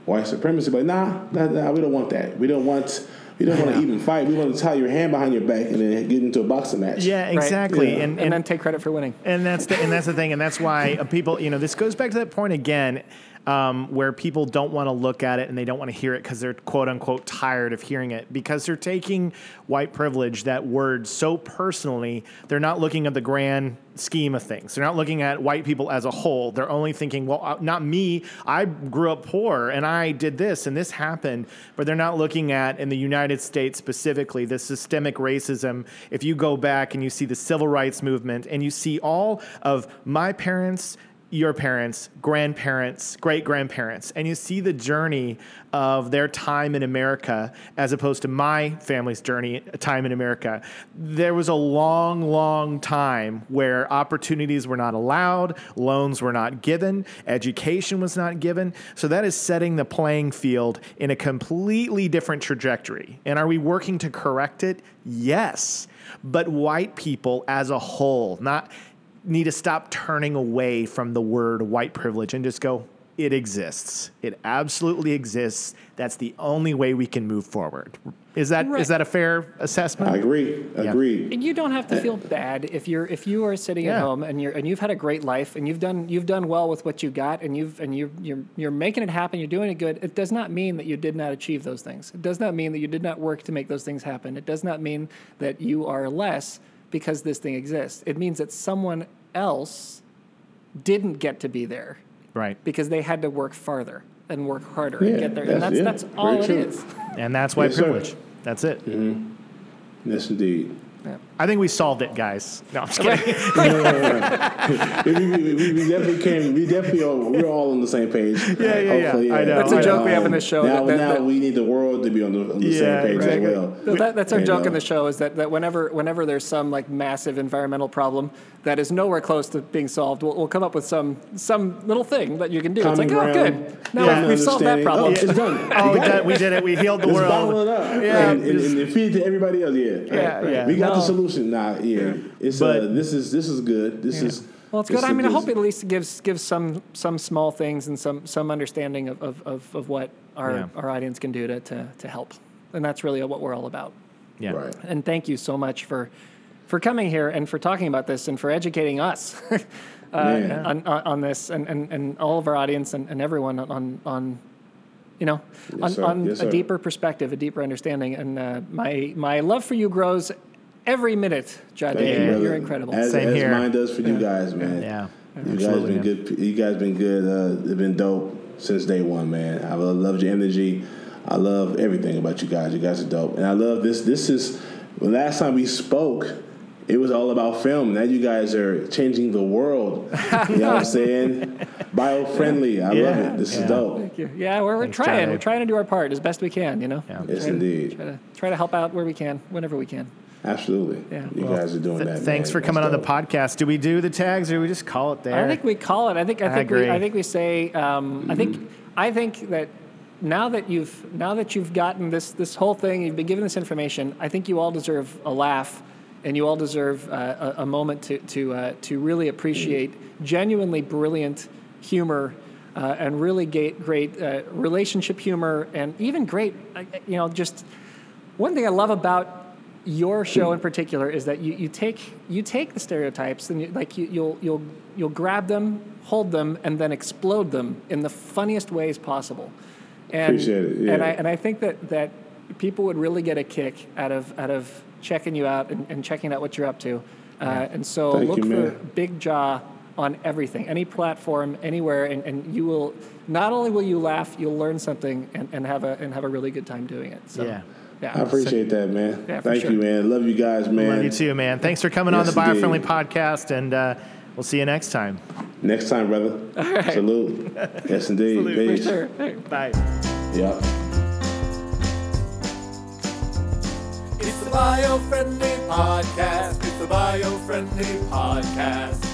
white supremacy, but nah, nah, nah, we don't want that. We don't want. We don't want to even fight. We want to tie your hand behind your back and then get into a boxing match. Yeah, exactly. Yeah. And, And, then take credit for winning. And that's the, and that's the thing, and that's why uh, people, you know, this goes back to that point again, um, where people don't want to look at it and they don't want to hear it because they're quote unquote tired of hearing it because they're taking white privilege, that word, so personally. They're not looking at the grand scheme of things. They're not looking at white people as a whole. They're only thinking, well, uh, not me. I grew up poor and I did this and this happened. But they're not looking at, in the United States specifically, the systemic racism. If you go back and you see the civil rights movement and you see all of my parents, your parents, grandparents, great grandparents, and you see the journey of their time in America as opposed to my family's journey, time in America. There was a long, long time where opportunities were not allowed, loans were not given, education was not given. So that is setting the playing field in a completely different trajectory. And are we working to correct it? Yes. But white people as a whole, not need to stop turning away from the word white privilege and just go, it exists. It absolutely exists. That's the only way we can move forward. Is that is Right. that a fair assessment? I agree. Agreed. And you don't have to uh, feel bad if you're if you are sitting Yeah. at home and you're and you've had a great life and you've done you've done well with what you got and you've and you you're you're making it happen. You're doing it good. It does not mean that you did not achieve those things. It does not mean that you did not work to make those things happen. It does not mean that you are less because this thing exists. It means that someone else didn't get to be there Right. because they had to work farther and work harder Yeah, and get there. And that's- that's yeah, that's all it very is. And that's why Yes, sir. privilege. That's it. Mm-hmm. Yes, indeed. I think we solved it, guys. No, I'm just kidding. we, we, we, we definitely came. We definitely all, we're all on the same page. Yeah, yeah, yeah. I know, That's a joke know. we have in the show. Now, that- that- now that- we need the world to be on the, on the Yeah, same page exactly. as well. So that, that's our You joke know. in the show is that, that whenever whenever there's some like massive environmental problem that is nowhere close to being solved, we'll, we'll come up with some some little thing that you can do. It's like, oh, good. Now common we've solved that problem. Oh, it's done. oh, we did, we did it. We healed the Let's bottle world. it up. Yeah, and, and, and feed it to everybody else. Yeah, Yeah, yeah. We got the No. Solution. Nah, yeah. It's But- uh, this is this is good. This is Well, it's good. I mean, I hope it at least gives gives some some small things and some some understanding of, of, of, of what our, Yeah. our audience can do to, to, to help. And that's really what we're all about. Yeah. Right. And thank you so much for for coming here and for talking about this and for educating us uh, Man. on, on, on this and, and, and all of our audience and, and everyone on, on you know, on, on Yes, a sir. deeper perspective, a deeper understanding. And uh, my my love for you grows every minute, Jade. You, You're, brother. you're incredible. As, Same as here. mine does for you guys, man. Yeah. You guys Absolutely, been good. You guys been good. Uh, they've been dope since day one, man. I loved your energy. I love everything about you guys. You guys are dope, and I love this. This is the last time we spoke. It was all about film. Now you guys are changing the world. You know what I'm saying? Biofriendly. I love it. This yeah. is dope. Thank you. Yeah, we're, we're Thanks, trying. Jade. We're trying to do our part as best we can. You know. Yeah. Yes, Try to- indeed. Try to try to help out where we can, whenever we can. Absolutely. Yeah. You Well, guys are doing Th- that. thanks man. for coming That's on the podcast. Do we do the tags or do we just call it there? I think we call it. I think. I I think. we, agree. I think we say. Um, I think. I think that now that you've now that you've gotten this this whole thing, you've been given this information. I think you all deserve a laugh, and you all deserve uh, a, a moment to to uh, to really appreciate genuinely brilliant humor. Uh, and really great, great uh, relationship humor, and even great, uh, you know, just one thing I love about your show in particular is that you, you take you take the stereotypes and you, like you, you'll you'll you'll grab them, hold them, and then explode them in the funniest ways possible. And, Appreciate it, yeah. And I and I think that that people would really get a kick out of out of checking you out and, and checking out what you're up to. Uh, and so Thank look you, for. Bigg Jah on everything, any platform, anywhere, and, and you will not only will you laugh, you'll learn something and, and have a and have a really good time doing it. So Yeah. Yeah. I appreciate that, man. Yeah, Thank sure. you, man. Love you guys, man. Love you too, man. Thanks for coming on the Biofriendly indeed. podcast, and uh, we'll see you next time. Next time, brother. Salute. Yes, indeed. For Peace. sure. Hey. Bye. Yep. It's the Bio Friendly Podcast. It's the Biofriendly Podcast.